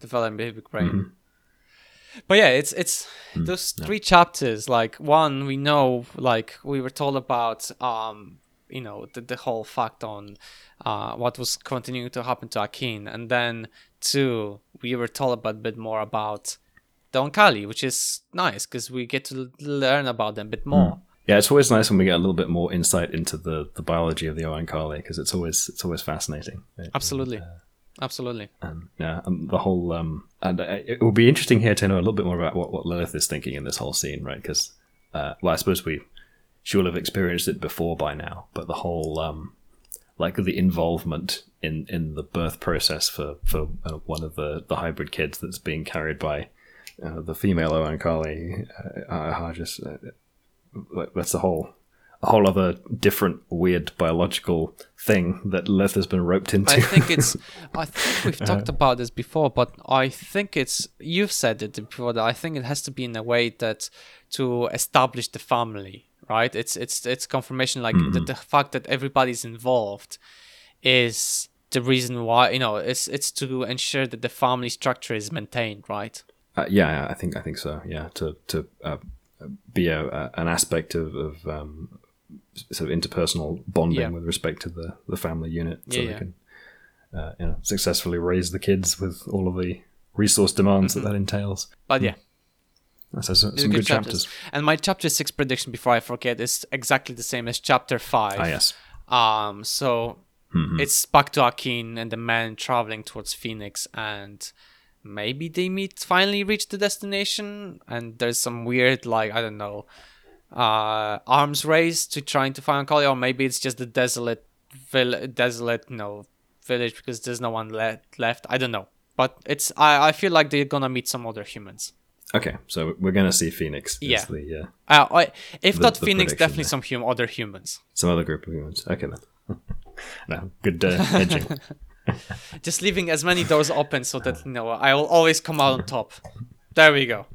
developing a big brain Mm-hmm. but yeah it's it's Mm, those three chapters like one we know like we were told about um you know the, the whole fact on uh what was continuing to happen to akin. And then two we were told a bit more about the Oankali which is nice because we get to learn about them a bit more. Yeah, it's always nice when we get a little bit more insight into the, the biology of the Oankali because it's always it's always fascinating. It- absolutely. absolutely. and yeah, and the whole um, and uh, it will be interesting here to know a little bit more about what what Lilith is thinking in this whole scene, right? Because uh, well, I suppose we she will have experienced it before by now, but the whole um, like the involvement in in the birth process for for uh, one of the the hybrid kids that's being carried by uh, the female Oankali, uh, uh, just uh, like, that's a whole. A whole other different weird biological thing that Lilith has been roped into. I think it's. I think we've Uh-huh. talked about this before, but I think it's. You've said it before that I think it has to be in a way that to establish the family, right? It's it's it's confirmation like Mm-hmm. that the fact that everybody's involved is the reason why you know it's it's to ensure that the family structure is maintained, right? Uh, yeah, I think I think so. Yeah, to to uh, be a, a, an aspect of, of um, sort of interpersonal bonding Yeah. with respect to the, the family unit, so Yeah, they yeah. can uh, you know successfully raise the kids with all of the resource demands Mm-hmm. that that entails. But yeah, So, so, some good chapters. And my chapter six prediction, before I forget, is exactly the same as chapter five. Ah, yes. Um, so Mhm. it's back to Akin and the man traveling towards Phoenix, and maybe they meet finally reach the destination, and there's some weird like I don't know, uh, arms race to trying to find Kali, or maybe it's just the desolate, vill- desolate, you know, village because there's no one le- left. I don't know, but it's I I feel like they're gonna meet some other humans. Okay, so we're gonna see Phoenix. Yeah. The, uh, Uh, I, if The- not the Phoenix, definitely there. some hum- other humans. some other group of humans. Okay then. no, good uh, hedging. Just leaving as many doors open so that you know I will always come out on top. There we go.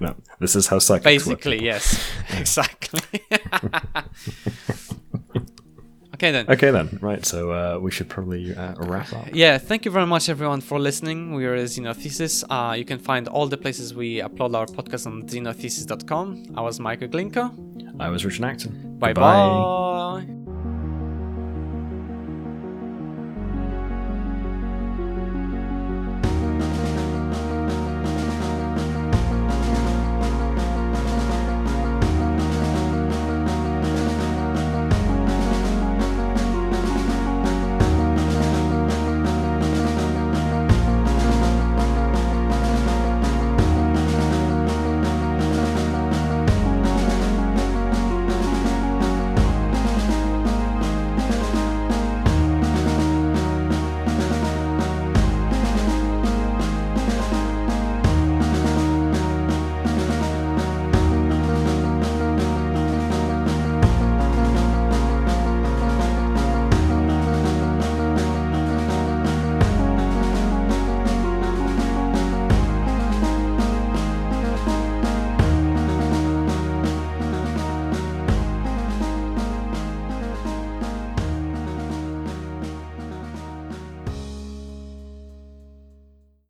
no, this is how psychics work. Basically, yes, exactly. Okay then. Okay then, right. So uh, we should probably uh, wrap up. Yeah, thank you very much everyone for listening. We are Xenothesis. Uh, you can find all the places we upload our podcast on xenothesis.com. I was Michael Glinka. I was Richard Acton. Bye bye.